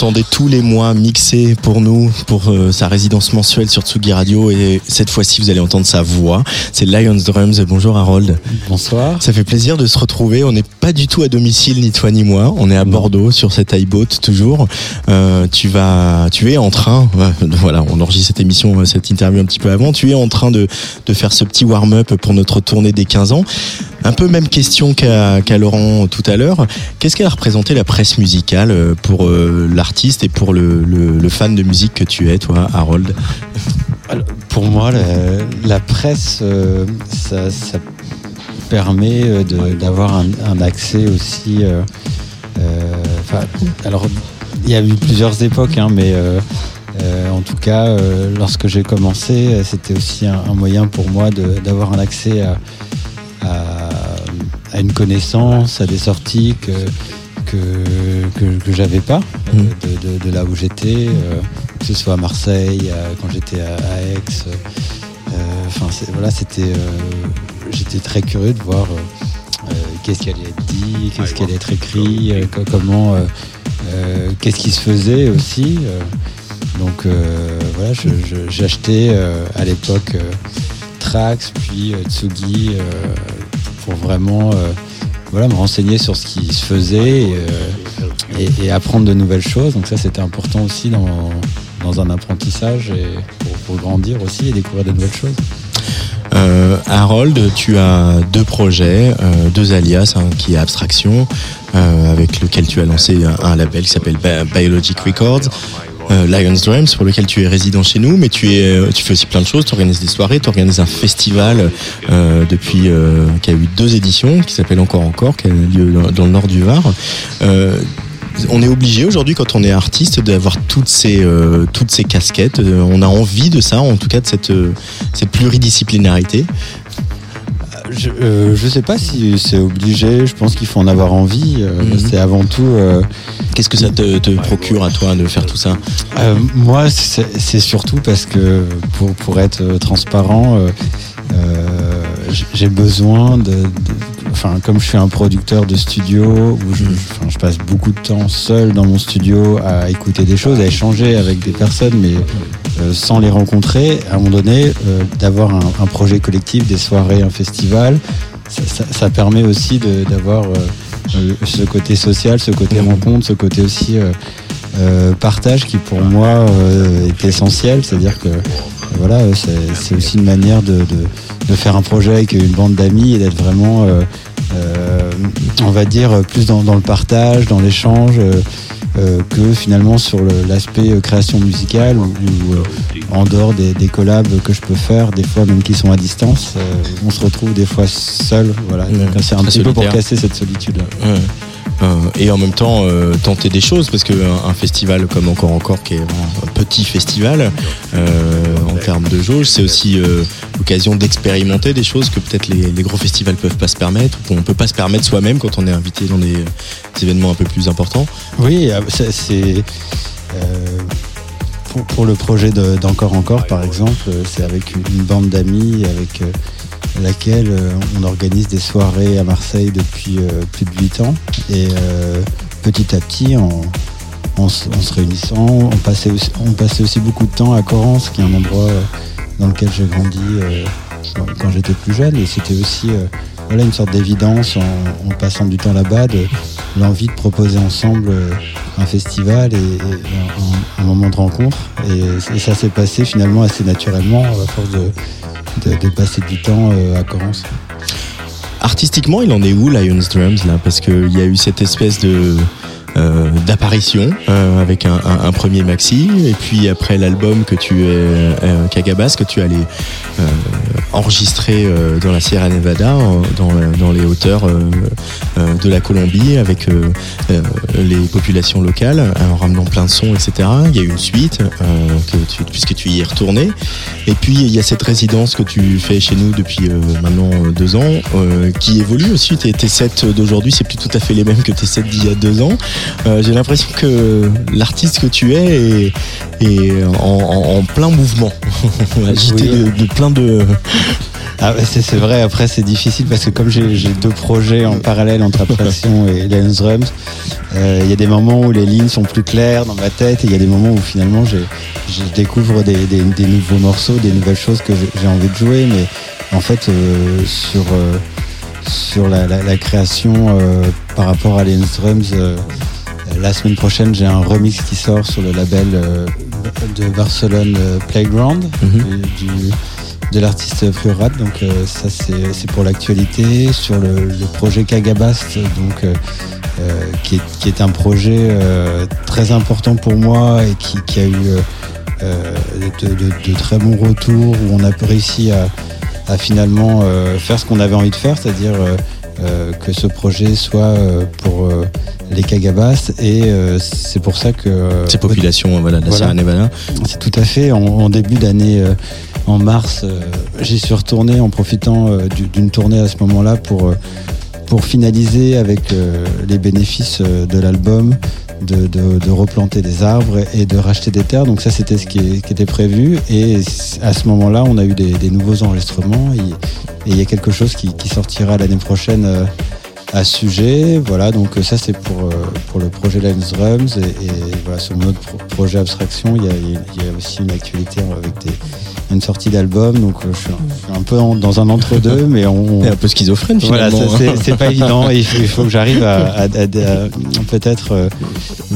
L'entendez tous les mois mixé pour nous, pour euh, sa résidence mensuelle sur Tsugi Radio. Et cette fois-ci, vous allez entendre sa voix. C'est Lions Drums. Bonjour Harold. Bonsoir. Ça fait plaisir de se retrouver. On n'est pas du tout à domicile, ni toi ni moi. On est à Bordeaux, sur cette iBoat toujours. Euh, tu vas, tu es en train, euh, voilà, on enregistre cette émission, cette interview un petit peu avant. Tu es en train de, de faire ce petit warm-up pour notre tournée des 15 ans. Un peu même question qu'à Laurent tout à l'heure. Qu'est-ce qu'elle a représenté la presse musicale euh, pour euh, l'artiste et pour le, le, fan de musique que tu es, toi, Harold? Pour moi, la, presse, euh, ça, permet d'avoir un, accès aussi. alors, il y a eu plusieurs époques, hein, mais en tout cas, lorsque j'ai commencé, c'était aussi un, moyen pour moi d'avoir un accès à, à, à une connaissance, à des sorties que que, que, que j'avais pas euh, de, de- de là où j'étais, euh, que ce soit à Marseille, à- quand j'étais à, à Aix. euh, Enfin, voilà, c'était. euh, j'étais très curieux de voir euh, euh, qu'est-ce qui allait être dit, qu'est-ce qui allait être écrit, euh, co- comment, euh, euh, qu'est-ce qui se faisait aussi. euh. donc euh, voilà, je- je- euh, à l'époque euh, Trax, puis euh, Tsugi, euh, pour vraiment euh, voilà, me renseigner sur ce qui se faisait et, apprendre de nouvelles choses. Donc ça, c'était important aussi dans, dans un apprentissage et pour, grandir aussi et découvrir de nouvelles choses. Harold, tu as deux projets, deux alias, un qui est Abstraction, avec lequel tu as lancé un, label qui s'appelle Bi- Biologic Records. Euh, Lions Drums pour lequel tu es résident chez nous mais tu es euh, tu fais aussi plein de choses. Tu organises des soirées tu organises un festival euh, depuis euh, qui a eu deux éditions qui s'appelle encore encore qui a lieu dans, dans le nord du Var. Euh, on est obligé aujourd'hui quand on est artiste d'avoir toutes ces euh, toutes ces casquettes. Euh, on a envie de ça en tout cas de cette euh, cette pluridisciplinarité Je, euh, je sais pas si c'est obligé, je pense qu'il faut en avoir envie. euh, Mhm. C'est avant tout. euh, Qu'est-ce que ça te, te procure à toi de faire tout ça Euh, moi, c'est surtout parce que pour, pour être transparent, euh, j'ai besoin de, de- Enfin, comme je suis un producteur de studio, où je, enfin, je passe beaucoup de temps seul dans mon studio à écouter des choses, à échanger avec des personnes, mais euh, sans les rencontrer, à un moment donné, euh, d'avoir un, un projet collectif, des soirées, un festival, ça, ça- ça permet aussi d'avoir euh, ce côté social, ce côté rencontre, ce côté aussi partage qui pour moi est essentiel. C'est-à-dire que voilà, c'est c'est aussi une manière de, de- de faire un projet avec une bande d'amis et d'être vraiment, euh, euh, on va dire, plus dans, dans le partage, dans l'échange. Euh, que finalement sur l'aspect euh, création musicale ou, ou, euh, en dehors des, des collabs que je peux faire, des fois même qui sont à distance, on se retrouve des fois seul. Voilà, c'est un petit peu pour casser cette solitude-là. Ouais. Euh, et en même temps euh, tenter des choses parce que un, un festival comme encore encore qui est un petit festival euh, en termes de jauge c'est aussi euh, l'occasion d'expérimenter des choses que peut-être les, gros festivals peuvent pas se permettre ou qu'on peut pas se permettre soi-même quand on est invité dans des, des événements un peu plus importants. Oui, euh, c'est- euh, pour, le projet de- d'encore encore par exemple, euh, c'est avec une bande d'amis avec laquelle euh, on organise des soirées à Marseille depuis euh, plus de 8 ans. Et euh, petit à petit en, se réunissant, on passait, aussi, beaucoup de temps à Corrence qui est un endroit dans lequel j'ai grandi quand, j'étais plus jeune. Et c'était aussi voilà, une sorte d'évidence en, passant du temps là-bas de l'envie de proposer ensemble euh, un festival et, un, moment de rencontre. Et, ça s'est passé finalement assez naturellement à force de passer du temps euh, à Corrence. artistiquement il en est où Lions Drums là? Parce qu'il y a eu cette espèce de euh, d'apparition euh, avec un, un- un premier maxi et puis après l'album que tu es euh, Kagabas que tu allais euh, enregistrer euh, dans la Sierra Nevada dans, dans les hauteurs de la Colombie avec les populations locales en ramenant plein de sons etc il y a eu une suite que tu- puisque tu y es retourné. Et puis il y a cette résidence que tu fais chez nous depuis maintenant deux ans qui évolue aussi. Tes, tes sets d'aujourd'hui c'est plus tout à fait les mêmes que tes sets d'il y a deux ans euh, j'ai l'impression que l'artiste que tu es est, est en, en- en plein mouvement, agité Oui. de, de plein de Ah, c'est vrai, après c'est difficile parce que comme j'ai deux projets en parallèle entre Abstraction et Lions Drums, euh, il y a des moments où les lignes sont plus claires dans ma tête et il y a des moments où finalement je découvre des, des- des nouveaux morceaux, des nouvelles choses que j'ai- j'ai envie de jouer, mais en fait euh, sur, euh, sur la, la- la création euh, par rapport à Lions Drums, euh, la semaine prochaine j'ai un remix qui sort sur le label euh, de Barcelone Playground du- du- de l'artiste Fluorat. Donc euh, ça c'est pour l'actualité. Sur le, le projet Kagabast, donc euh, qui, est, qui est un projet euh, très important pour moi et qui, qui a eu de, de- de très bons retours où on a réussi à, à finalement euh, faire ce qu'on avait envie de faire, c'est-à-dire euh, euh, que ce projet soit pour les Kagabas et c'est pour ça que Ces populations voilà, de la Sierra Nevada. c'est tout à fait. En, en début d'année, en mars, j'y suis retourné en profitant du- d'une tournée à ce moment-là pour, pour finaliser avec euh, les bénéfices euh, de l'album. De, replanter des arbres et de racheter des terres. Donc ça, c'était ce qui, était prévu. Et à ce moment-là, on a eu des, nouveaux enregistrements. Et il y a quelque chose qui, sortira l'année prochaine euh, à ce sujet. Voilà, donc ça c'est pour, pour le projet Lens Drums. Et, voilà, sur pro- projet Abstraction, il y a, il y a aussi une actualité avec des, une sortie d'album. Donc euh, je suis un, peu en- dans un entre-deux, mais on. Un peu schizophrène, Voilà, finalement. ça, c'est- pas évident. Et il faut, il faut que j'arrive à, à- à- à peut-être euh,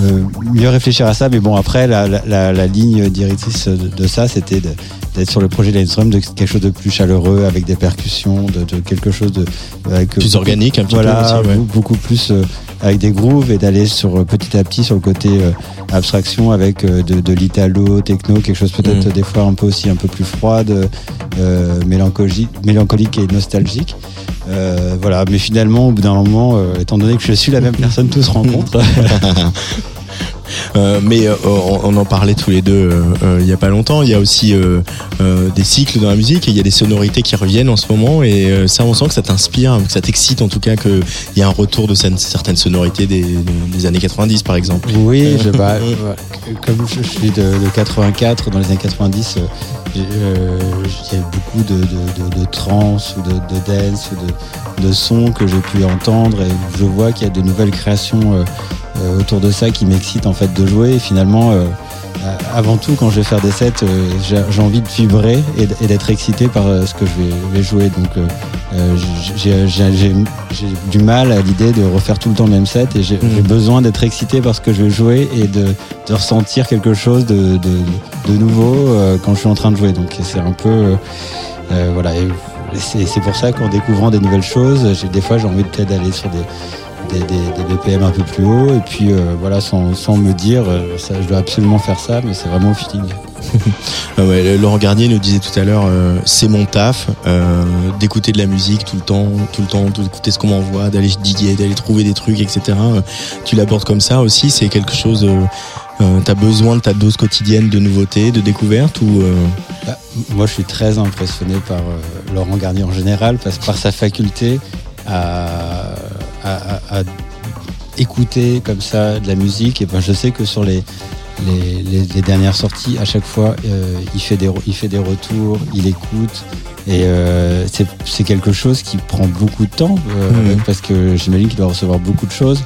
euh, mieux réfléchir à ça. Mais bon, après, la, la- la- la ligne directrice de, de ça, c'était d'être sur le projet Drum de quelque chose de plus chaleureux, avec des percussions, de, de quelque chose de avec Plus beaucoup- organique, un petit peu voilà, aussi, ouais. beaucoup- beaucoup plus euh, avec des grooves et d'aller sur petit à petit sur le côté euh, abstraction avec de, de l'italo, techno, quelque chose peut-être Mm. des fois un peu aussi un peu plus froide, euh, mélancolique, mélancolique et nostalgique. Euh, voilà, mais finalement, au bout d'un moment, euh, étant donné que je suis la même personne, tout se rencontre. Euh, mais euh, on, on en parlait tous les deux euh, il y a pas longtemps. Il y a aussi des cycles dans la musique et il y a des sonorités qui reviennent en ce moment et ça on sent que ça t'inspire, que ça t'excite en tout cas qu'il y a un retour de certaines- sonorités des, des années 90 par exemple. Oui, je, bah, comme je, suis de, de 84, dans les années 90, euh, j'ai, euh, il y a beaucoup de, de, de, de trance ou de, de dance ou de, sons que j'ai pu entendre et je vois qu'il y a de nouvelles créations euh, euh, autour de ça qui m'excitent en fait de jouer. Et finalement euh, euh, avant tout quand je vais faire des sets euh, j'ai envie de vibrer et, d'être excité par euh, ce que je vais, vais jouer. Donc euh, euh, j'ai- du mal à l'idée de refaire tout le temps le même set et j'ai j'ai besoin d'être excité par ce que je vais jouer et de, de ressentir quelque chose de, de, de nouveau euh, quand je suis en train de jouer. Donc c'est un peu euh, euh, voilà. C'est pour ça qu'en découvrant des nouvelles choses des fois j'ai envie peut-être d'aller sur des des, des, des BPM un peu plus haut et puis euh, voilà sans, sans me dire euh, ça, je dois absolument faire ça mais c'est vraiment au feeling Ah ouais, Laurent Garnier nous disait tout à l'heure, euh, c'est mon taf euh, d'écouter de la musique tout le temps, tout le temps, d'écouter ce qu'on m'envoie, d'aller diguer, d'aller trouver des trucs, etc. Euh, Tu l'abordes comme ça aussi, c'est quelque chose. Euh, euh, T'as besoin de ta dose quotidienne de nouveautés, de découvertes ou euh, Bah, moi, je suis très impressionné par euh, Laurent Garnier en général, parce, par sa faculté à, à- à- à écouter comme ça de la musique. Et ben, je sais que sur les, les, les- les dernières sorties, à chaque fois, euh, il, fait des, il fait des retours, il écoute. Et euh, c'est quelque chose qui prend beaucoup de temps, euh, Mhm. parce que j'imagine qu'il doit recevoir beaucoup de choses,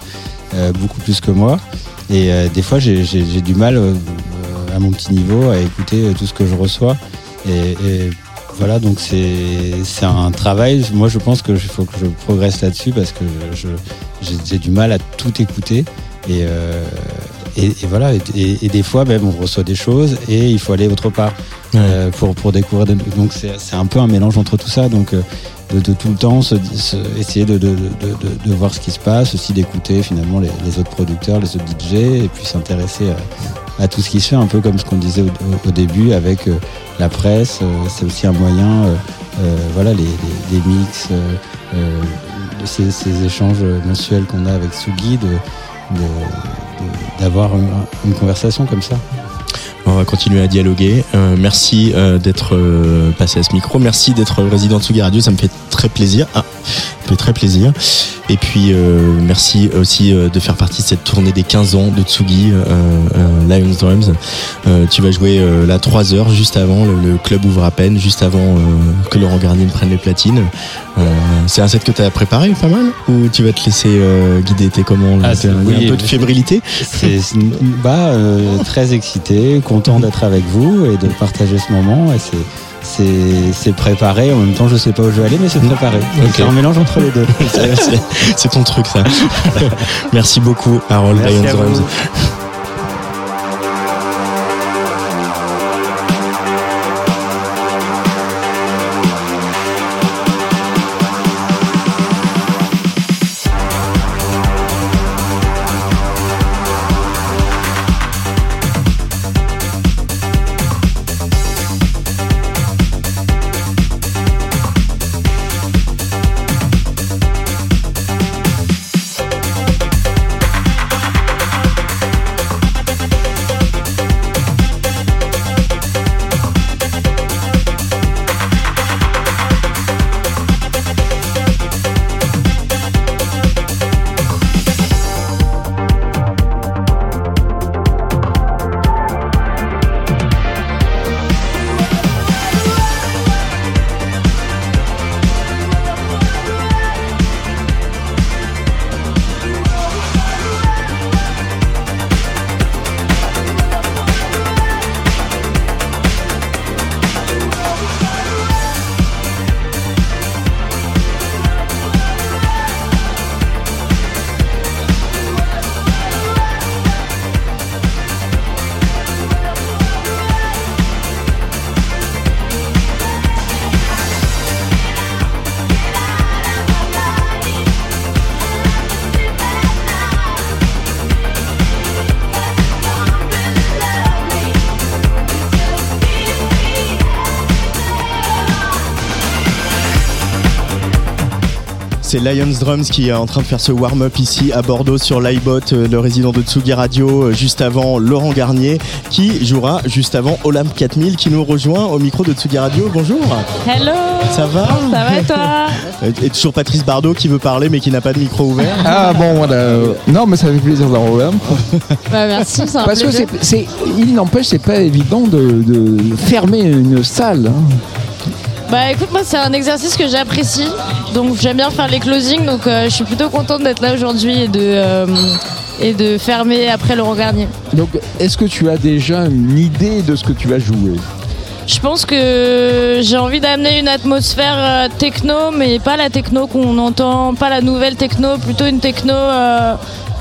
beaucoup plus que moi. Et des fois, j'ai du mal à mon petit niveau à écouter tout ce que je reçois. Et, et voilà, donc c'est un travail. Moi, je pense qu'il faut que je progresse là-dessus parce que je- j'ai du mal à tout écouter. Et, euh, et, et voilà, et, des fois, même, on reçoit des choses et il faut aller autre part euh, pour, pour découvrir. des- Donc, c'est un peu un mélange entre tout ça. Donc, euh, de, de tout le temps se, se- essayer de, de, de, de- de voir ce qui se passe, aussi d'écouter finalement les, les autres producteurs, les autres DJ, et puis s'intéresser à, à tout ce qui se fait, un peu comme ce qu'on disait au, début avec euh, la presse. euh, c'est aussi un moyen, euh, voilà, les, mix, ces, échanges mensuels qu'on a avec Sugi, d'avoir une, conversation comme ça. On va continuer à dialoguer. Merci d'être passé à ce micro. Merci d'être résident de Tsugi Radio. Ça me fait très plaisir. Ah, ça me fait très plaisir. Et puis euh, merci aussi euh, de faire partie de cette tournée des 15 ans de Tsugi euh, Lions Drums. Euh, tu vas jouer euh, là 3 heures juste avant, le, le club ouvre à peine, juste avant euh, que Laurent Garnier ne prenne les platines. Euh, c'est un set que tu as préparé pas mal? Ou tu vas te laisser euh, guider T'es comment là Ah, un, peu de fébrilité C'est c'est- bah, euh, très excité, content d'être avec vous et de partager ce moment. Et c'est c'est préparé. En même temps, je sais pas où je vais aller, mais c'est préparé. C'est un mélange entre les deux. C'est- ton truc ça. Merci beaucoup Harold Merci Lions Drums. qui est en train de faire ce warm-up ici à Bordeaux sur l'iBot, euh, le résident de Tsugi Radio, euh, juste avant Laurent Garnier, qui jouera juste avant Olympe 4000 qui nous rejoint au micro de Tsugi Radio. Bonjour. Hello Ça va Ça va et toi Euh, Et toujours Patrice Bardot qui veut parler mais qui n'a pas de micro ouvert. Ah bon, voilà. Non, mais ça fait plaisir d'en revoir. Bah merci, c'est un Parce que plaisir. c'est- il n'empêche, c'est pas évident de, de fermer une salle. hein. Bah écoute, moi c'est un exercice que j'apprécie, donc j'aime bien faire les closings, donc euh, je suis plutôt contente d'être là aujourd'hui et de euh, et de fermer après Laurent Garnier. Donc, est-ce que tu as déjà une idée de ce que tu vas jouer? Je pense que j'ai envie d'amener une atmosphère euh, techno, mais pas la techno qu'on entend, pas la nouvelle techno, plutôt une techno euh,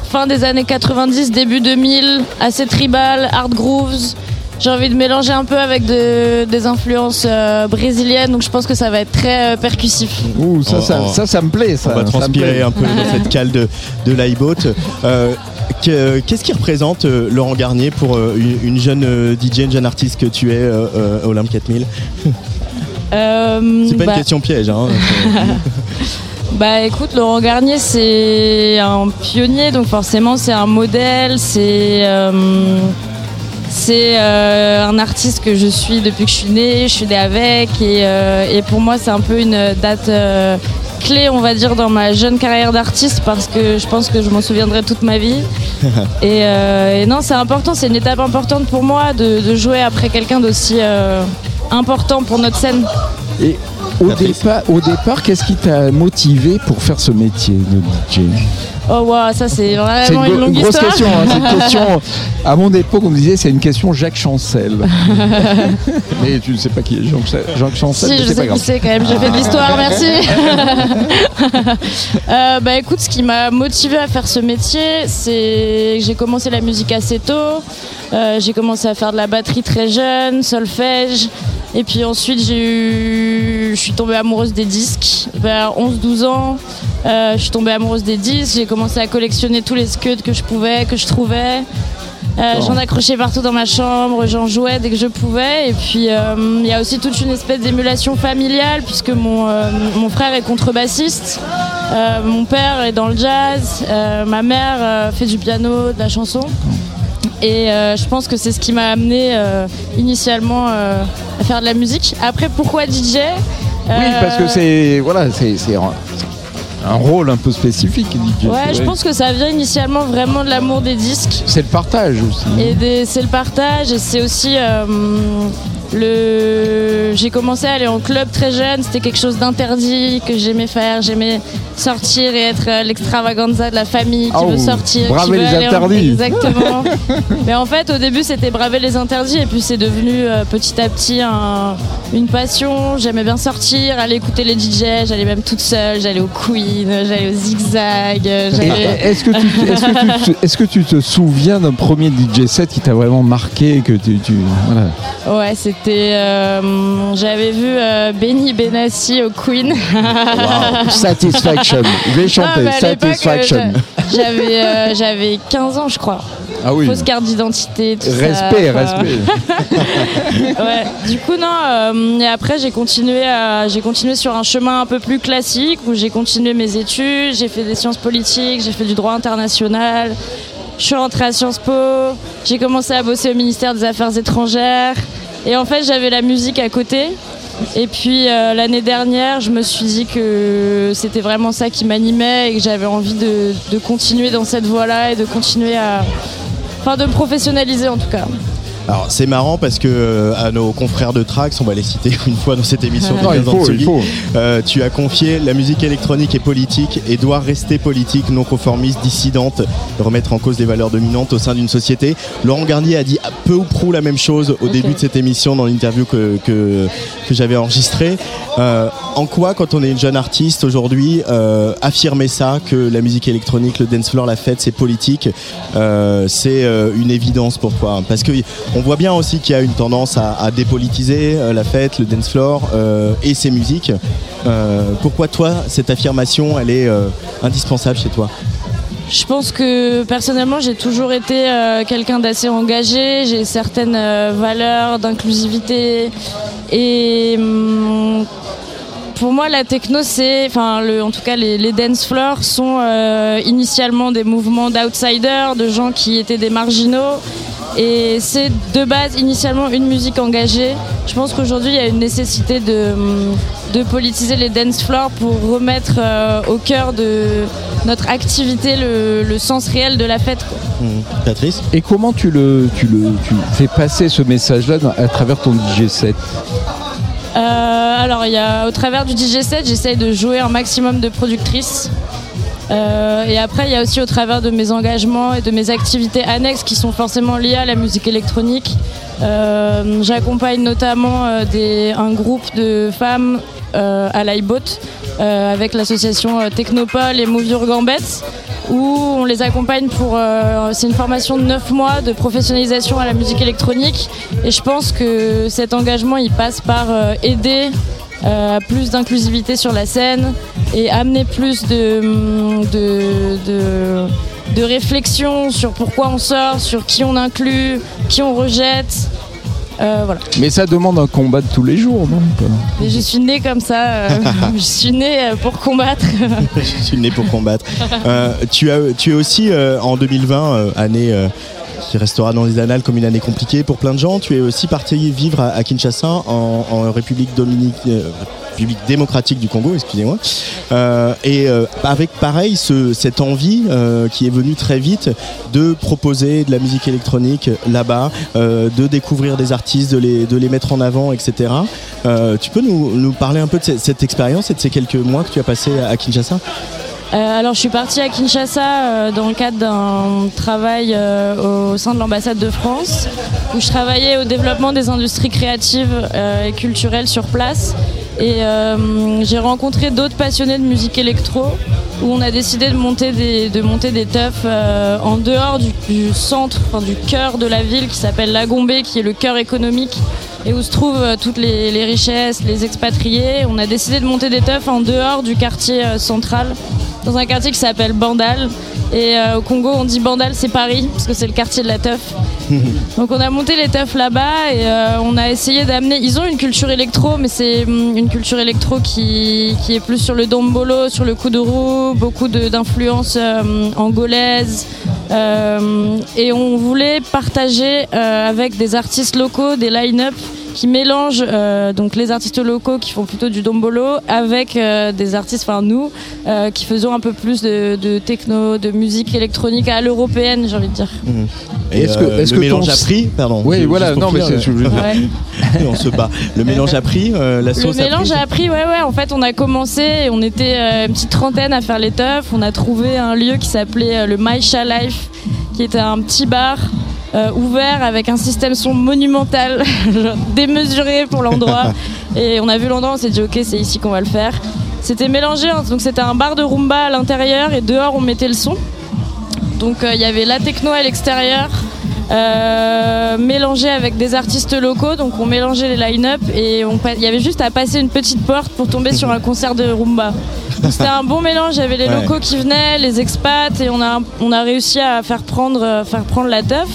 fin des années 90, début 2000, assez tribal, hard grooves. J'ai envie de mélanger un peu avec de- des influences euh, brésiliennes, donc je pense que ça va être très euh, percussif. Ouh, ça, Oh, ça, oh. ça, ça me plaît. Ça, On va ça me transpirer plaît. un peu dans cette cale de, de l'iBot. Euh, que- Qu'est-ce qui représente euh, Laurent Garnier pour euh, une, une jeune euh, DJ, une jeune artiste que tu es, euh, euh, Olympe 4000 Euh, C'est pas bah- une question piège. Hein. Bah écoute, Laurent Garnier, c'est un pionnier, donc forcément c'est un modèle, c'est euh, c'est euh, un artiste que je suis depuis que je suis née, je suis née avec, et, euh, et pour moi c'est un peu une date euh, clé, on va dire, dans ma jeune carrière d'artiste, parce que je pense que je m'en souviendrai toute ma vie. Et, euh, et non, c'est important, c'est une étape importante pour moi de, de jouer après quelqu'un d'aussi euh, important pour notre scène. Et au départ, au départ, qu'est-ce qui t'a motivé pour faire ce métier de DJ Oh wow, ça c'est vraiment une, longue grosse histoire. question. hein, c'est une question. À mon époque, on me disait c'est une question Jacques Chancel. Mais tu ne sais pas qui est Jacques, Jacques Chancel. Si, je c'est pas sais qui c'est quand même, j'ai fait de l'histoire, merci. Euh, bah écoute, ce qui m'a motivé à faire ce métier, c'est que j'ai commencé la musique assez tôt. Euh, j'ai commencé à faire de la batterie très jeune, solfège. Et puis ensuite, j'ai eu... je suis tombée amoureuse des disques vers 11-12 ans. Euh, je suis tombée amoureuse des disques. J'ai commencé à collectionner tous les scuds que je pouvais, que je trouvais. Euh. J'en accrochais partout dans ma chambre, j'en jouais dès que je pouvais. Et puis euh, il y a aussi toute une espèce d'émulation familiale puisque mon, mon frère est contrebassiste, mon père est dans le jazz, ma mère fait du piano, de la chanson. Et euh, je pense que c'est ce qui m'a amené euh, initialement euh, à faire de la musique. Après, pourquoi DJ Oui, parce que c'est voilà, c'est un, rôle un peu spécifique. DJ. Ouais, je pense que ça vient initialement vraiment de l'amour des disques. C'est le partage aussi. Et c'est le partage et c'est aussi le. J'ai commencé à aller en club très jeune, c'était quelque chose d'interdit que j'aimais faire. J'aimais sortir et être euh, l'extravaganza de la famille qui Oh, veut sortir. qui braver veut les aller en- interdits. Exactement. Mais en fait, au début, c'était braver les interdits et puis c'est devenu euh, petit à petit un- une passion. J'aimais bien sortir, aller écouter les DJ, j'allais même toute seule, j'allais au Queen, j'allais au Zigzag. Est-ce que, tu- que te- est-ce que tu te souviens d'un premier DJ set qui t'a vraiment marqué que tu, tu- voilà. Ouais, c'était. euh, J'avais vu euh, Benny Benassi au Queen. Satisfaction. Je vais chanter. Non, Satisfaction. euh, j'a- J'avais euh, j'avais 15 ans, je crois. Ah oui. Fausse carte d'identité, tout Respect, ça. respect. ouais. Du coup, non. euh, et après, j'ai continué, j'ai continué sur un chemin un peu plus classique où j'ai continué mes études. J'ai fait des sciences politiques, j'ai fait du droit international. Je suis rentrée à Sciences Po. J'ai commencé à bosser au ministère des Affaires étrangères. Et en fait, j'avais la musique à côté. Et puis euh, l'année dernière, je me suis dit que c'était vraiment ça qui m'animait et que j'avais envie de, continuer dans cette voie-là et de continuer à. Enfin, de me professionnaliser en tout cas. Alors c'est marrant parce que euh, à nos confrères de Trax, on va les citer une fois dans cette émission. de Non, il 15 ans faut, de il Tsugi, faut. euh, tu as confié la musique électronique est politique et doit rester politique, non conformiste, dissidente, remettre en cause les valeurs dominantes au sein d'une société. Laurent Garnier a dit peu ou prou la même chose au début de cette émission dans l'interview que, que, que j'avais enregistrée. Euh, en quoi, quand on est une jeune artiste aujourd'hui, euh, affirmer ça, que la musique électronique, le dance floor, la fête, c'est politique, euh, c'est euh, une évidence pour toi? Parce que on voit bien aussi qu'il y a une tendance à, dépolitiser euh, la fête, le dance floor euh, et ses musiques. Euh, pourquoi toi, cette affirmation, elle est indispensable chez toi? Je pense que personnellement, j'ai toujours été quelqu'un d'assez engagé. J'ai certaines valeurs d'inclusivité. Et hum, pour moi, la techno, c'est. Enfin, en tout cas, les, dance floors sont initialement des mouvements d'outsiders, de gens qui étaient des marginaux. Et c'est de base initialement une musique engagée. Je pense qu'aujourd'hui, il y a une nécessité de, de politiser les dance floors pour remettre euh, au cœur de notre activité le, le sens réel de la fête. quoi. Patrice? Et comment tu le, tu le tu fais passer ce message-là à travers ton DJ set? Euh, alors, il y a, au travers du DJ set, j'essaye de jouer un maximum de productrices. Euh, et après, il y a aussi au travers de mes engagements et de mes activités annexes qui sont forcément liées à la musique électronique. Euh, J'accompagne notamment euh, un groupe de femmes à l'iBot avec l'association Technopole et Move Your Gambettes où on les accompagne pour. c'est une formation de 9 mois de professionnalisation à la musique électronique. Et je pense que cet engagement, il passe par aider euh, plus d'inclusivité sur la scène et amener plus de, de, de, de réflexion sur pourquoi on sort, sur qui on inclut, qui on rejette. Euh, voilà. Mais ça demande un combat de tous les jours, non? Je suis née comme ça. euh, je suis née euh, pour combattre. Je suis né pour combattre. Euh, tu, as, tu es aussi euh, en 2020, euh, année euh, qui restera dans les annales comme une année compliquée pour plein de gens. Tu es aussi parti vivre à, Kinshasa, en, République, Dominique, euh, République démocratique du Congo, excusez-moi. Euh, et euh, avec pareil, ce- cette envie qui est venue très vite de proposer de la musique électronique là-bas, de découvrir des artistes, de les, de les mettre en avant, etc. Tu peux nous, nous parler un peu de cette, cette expérience et de ces quelques mois que tu as passé à Kinshasa? Euh, alors, je suis partie à Kinshasa euh, dans le cadre d'un travail euh, au sein de l'ambassade de France, où je travaillais au développement des industries créatives et culturelles sur place. Et j'ai rencontré d'autres passionnés de musique électro, où on a décidé de monter des, de monter des en dehors du, centre, enfin, du cœur de la ville, qui s'appelle Lagombé, qui est le cœur économique et où se trouvent toutes les, richesses, les expatriés. On a décidé de monter des teufs en dehors du quartier central, dans un quartier qui s'appelle Bandal. Et euh, au Congo, on dit Bandal, c'est Paris, parce que c'est le quartier de la teuf. Donc on a monté les teufs là-bas et euh, on a essayé d'amener. Ils ont une culture électro, mais c'est hum, une culture électro qui, qui est plus sur le dombolo, sur le kuduro, beaucoup de- d'influences euh, angolaises. Et on voulait partager avec des artistes locaux des line-up qui mélange euh, donc les artistes locaux qui font plutôt du dombolo avec euh, des artistes, enfin nous, euh, qui faisons un peu plus de, de techno, de musique électronique à l'européenne, j'ai envie de dire. Et Est-ce que- euh, est-ce le que mélange ton- a pris, pardon. Oui, voilà, non, mais c'est- euh, Ouais. on se bat. Le mélange a pris, euh, la Le a mélange pris. a appris, ouais, ouais. En fait, on a commencé et on était euh, une petite trentaine à faire les teufs. On a trouvé un lieu qui s'appelait euh, le Maisha Life, qui était un petit bar euh, ouvert avec un système son monumental, démesuré pour l'endroit. et on a vu l'endroit, on s'est dit, ok, c'est ici qu'on va le faire. C'était mélangé, hein. donc c'était un bar de rumba à l'intérieur et dehors on mettait le son. Donc euh, il y avait la techno à l'extérieur, euh, mélangé avec des artistes locaux. Donc on mélangeait les line-up et il y avait juste à passer une petite porte pour tomber sur un concert de rumba. C'était un bon mélange. Il y avait les Ouais. locaux qui venaient, les expats et on a on a réussi à faire prendre faire prendre la teuf.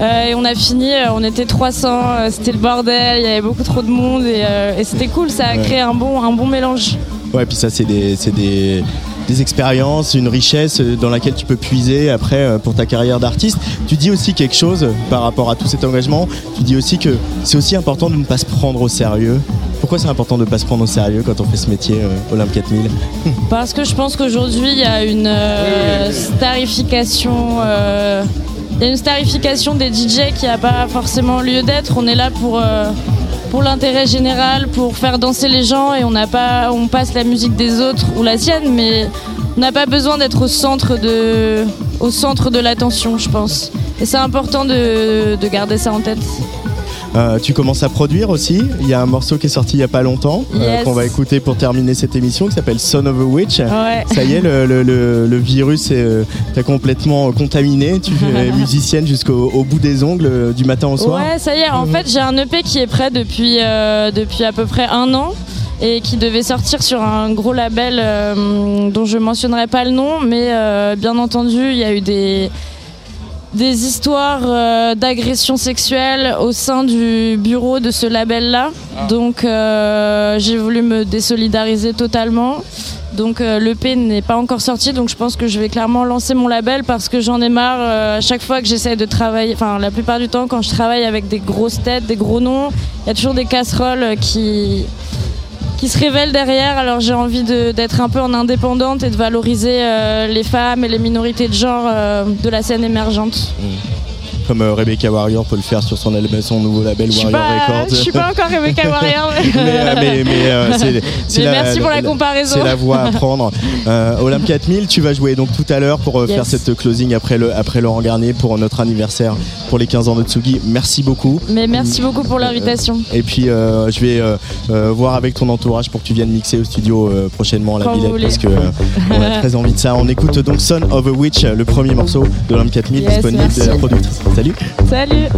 Euh, et on a fini, euh, on était 300, euh, c'était le bordel, il y avait beaucoup trop de monde et, euh, et c'était cool, ça a Ouais. créé un bon, un bon mélange. Ouais, puis ça, c'est des, c'est des, des expériences, une richesse dans laquelle tu peux puiser après euh, pour ta carrière d'artiste. Tu dis aussi quelque chose par rapport à tout cet engagement. Tu dis aussi que c'est aussi important de ne pas se prendre au sérieux. Pourquoi c'est important de ne pas se prendre au sérieux quand on fait ce métier euh, Olympe 4000 Parce que je pense qu'aujourd'hui, il y a une euh, starification. euh, il y a une starification des DJ qui n'a pas forcément lieu d'être. On est là pour, euh, pour l'intérêt général, pour faire danser les gens et on pas, on passe la musique des autres ou la sienne, mais on n'a pas besoin d'être au centre de, au centre de l'attention, je pense. Et c'est important de, de garder ça en tête. Euh, tu commences à produire aussi. Il y a un morceau qui est sorti il y a pas longtemps euh, qu'on va écouter pour terminer cette émission qui s'appelle Son of a Witch. Ouais. Ça y est, le, le- le- le virus est, euh, t'a complètement contaminé. Tu es musicienne jusqu'au au bout des ongles du matin au soir. Ouais, ça y est. En fait, j'ai un EP qui est prêt depuis, euh, depuis à peu près un an et qui devait sortir sur un gros label euh, dont je mentionnerai pas le nom, mais euh, bien entendu, il y a eu des des histoires euh, d'agression sexuelle au sein du bureau de ce label-là. Donc euh, j'ai voulu me désolidariser totalement. Donc euh, l'EP n'est pas encore sorti, donc je pense que je vais clairement lancer mon label parce que j'en ai marre euh, à chaque fois que j'essaie de travailler, enfin la plupart du temps quand je travaille avec des grosses têtes, des gros noms, il y a toujours des casseroles qui, qui se révèlent derrière. Alors j'ai envie d'être un peu en indépendante et de valoriser euh, les femmes et les minorités de genre euh, de la scène émergente. Comme euh, Rebecca Warrior peut le faire sur son, album- son nouveau label Warrior pas, Records. je suis pas encore Rebecca Warrior. mais, euh, mais- mais, euh, c'est- c'est Mais merci pour la comparaison. C'est la voie à prendre. Euh, Olympe 4000, tu vas jouer donc tout à l'heure pour euh, Yes. faire cette closing après, le, après Laurent Garnier pour notre anniversaire pour les 15 ans de Tsugi. Merci beaucoup. Mais merci beaucoup pour l'invitation. Et puis euh, je vais euh, euh, voir avec ton entourage pour que tu viennes mixer au studio euh, prochainement la Quand vous Villette parce que euh, on a très envie de ça. On écoute donc Son of a Witch, le premier morceau de l'Olympe 4000 Yes, disponible de la productrice. Salut. Salut.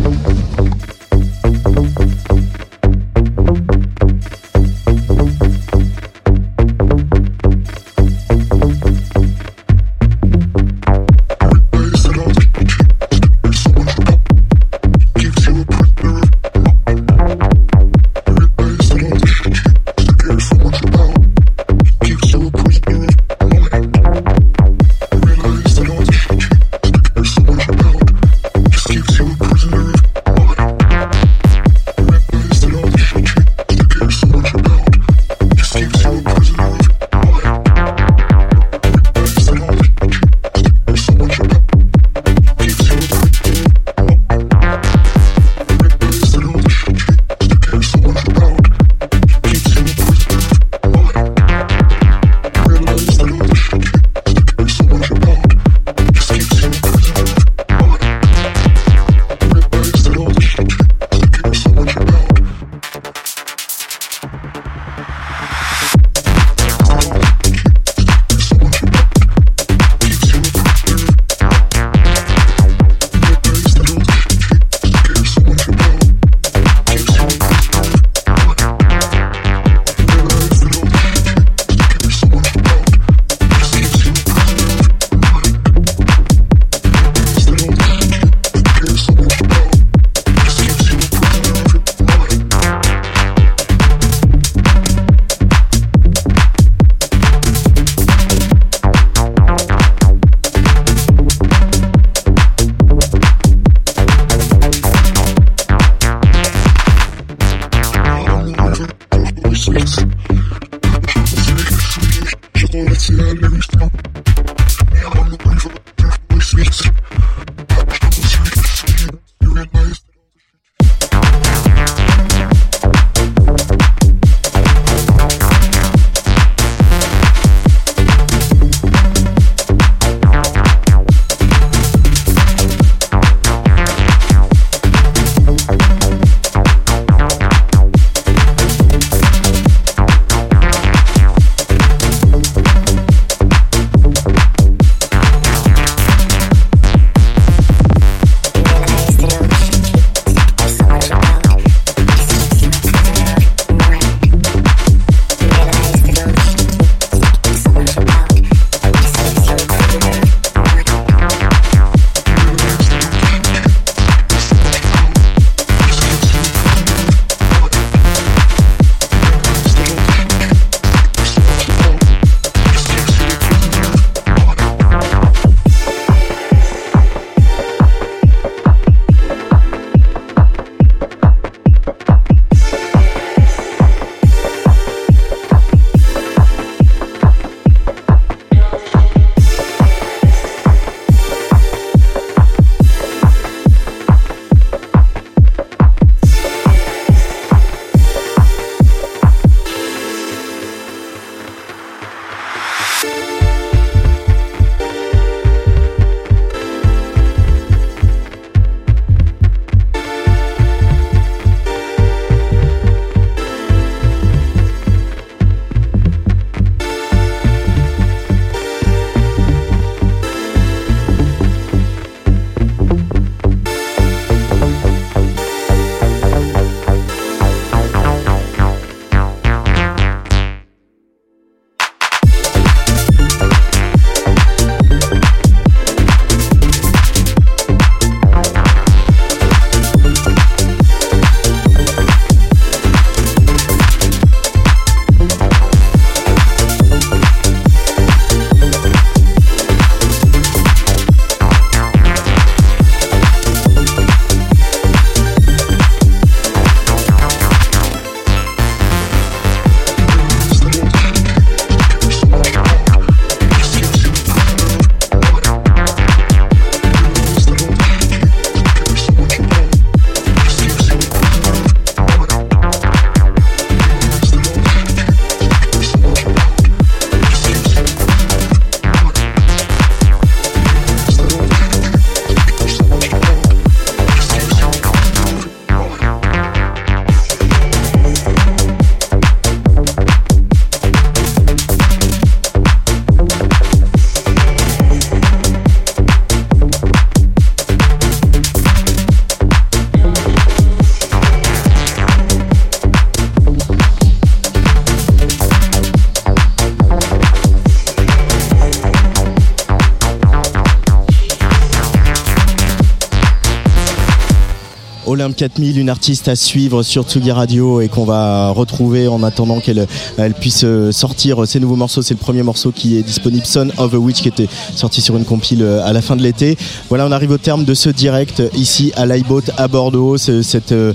4000, une artiste à suivre sur Tsugi Radio et qu'on va retrouver en attendant qu'elle elle puisse euh, sortir ses nouveaux morceaux. C'est le premier morceau qui est disponible, Son of a Witch, qui était sorti sur une compile euh, à la fin de l'été. Voilà, on arrive au terme de ce direct ici à l'iBoat à Bordeaux. Cette euh,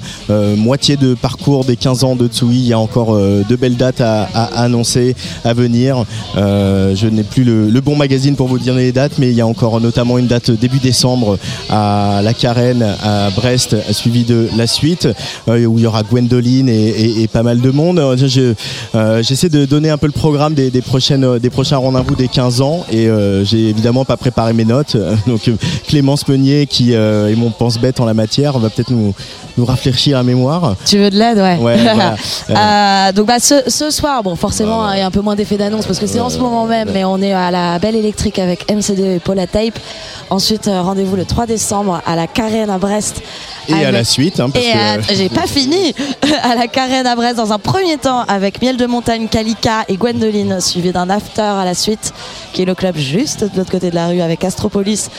moitié de parcours des 15 ans de Tsugi. Il y a encore euh, de belles dates à, annoncer, à venir. Je n'ai plus le, bon magazine pour vous dire les dates, mais il y a encore notamment une date début décembre à la Carène, à Brest, suivi de la suite, euh, où il y aura Gwendoline et, et- et pas mal de monde. Euh, je- euh, J'essaie de donner un peu le programme des, des prochaines, des prochains rendez-vous des 15 ans, et j'ai évidemment pas préparé mes notes. Donc Clémence Meunier, qui est mon pense-bête en la matière, va peut-être nous, nous rafraîchir la mémoire. Tu veux de l'aide, ouais. Ouais, voilà. Donc bah, ce, ce soir, bon forcément il y a un peu moins d'effet d'annonce parce que c'est en ce moment même, mais on est à la Belle Électrique avec MCD et Paula Tape. Ensuite rendez-vous le 3 décembre à la Carène à Brest. Et à la suite, hein, parce et que- j'ai pas fini à la Carène à Brest dans un premier temps avec Miel de Montagne, Kalika et Gwendoline, suivi d'un after à la suite, qui est le club juste de l'autre côté de la rue avec Astropolis.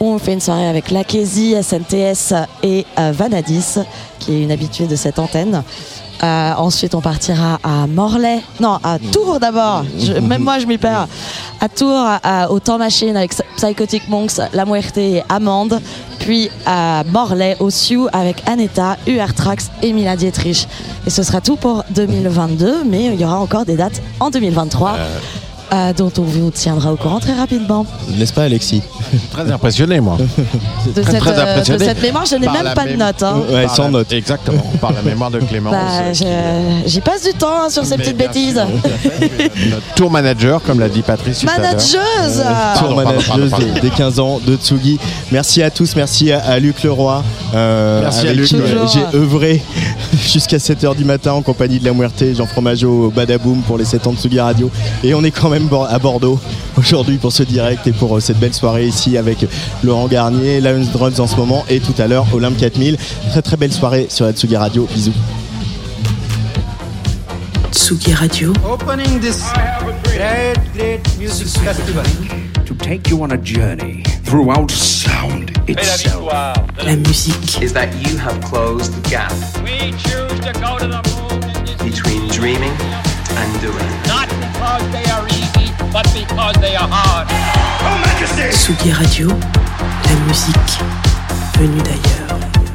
où On fait une soirée avec Lakézi, SNTS et euh, Vanadis, qui est une habituée de cette antenne. Euh, ensuite, on partira à Morlaix, non, à Tours d'abord. Je- Même moi, je m'y perds. À Tours, à- au Temps Machine avec Psychotic Monks, La Muerte et Amande. Puis à Morlaix, au Sioux, avec Aneta, UR Trax et Mila Dietrich. Et ce sera tout pour 2022, mais il y aura encore des dates en 2023. euh, dont on vous tiendra au courant très rapidement. N'est-ce pas, Alexis? Très impressionné, moi. De cette, euh, de cette mémoire, je n'ai même pas de notes. hein. Ouais, sans la- note. Exactement, par la mémoire de Clémence. Bah, euh, je- J'y passe du temps hein, sur ces Mais petites bêtises. Notre tour manager, comme l'a dit Patrice. Manageuse Tour manageuse des- des 15 ans de Tsugi. Merci à tous, merci à, à Luc Leroy. euh, Merci à Luc. J'ai œuvré jusqu'à 7h du matin en compagnie de la Muerte, Jean Fromageau, Badaboom pour les 7 ans de Tsugi Radio. Et on est quand même bor- à Bordeaux aujourd'hui pour ce direct et pour euh, cette belle soirée ici avec Laurent Garnier, Lions Drums en ce moment et tout à l'heure Olympe 4000. Très très belle soirée sur la Tsugi Radio. Bisous. Tsugi Radio, Opening this great, great music festival. To take you on a journey throughout sound itself. la musique, is that you have closed the gap We choose to go to the moon between dreaming and doing. not because they are but because Radio, la musique venue d'ailleurs.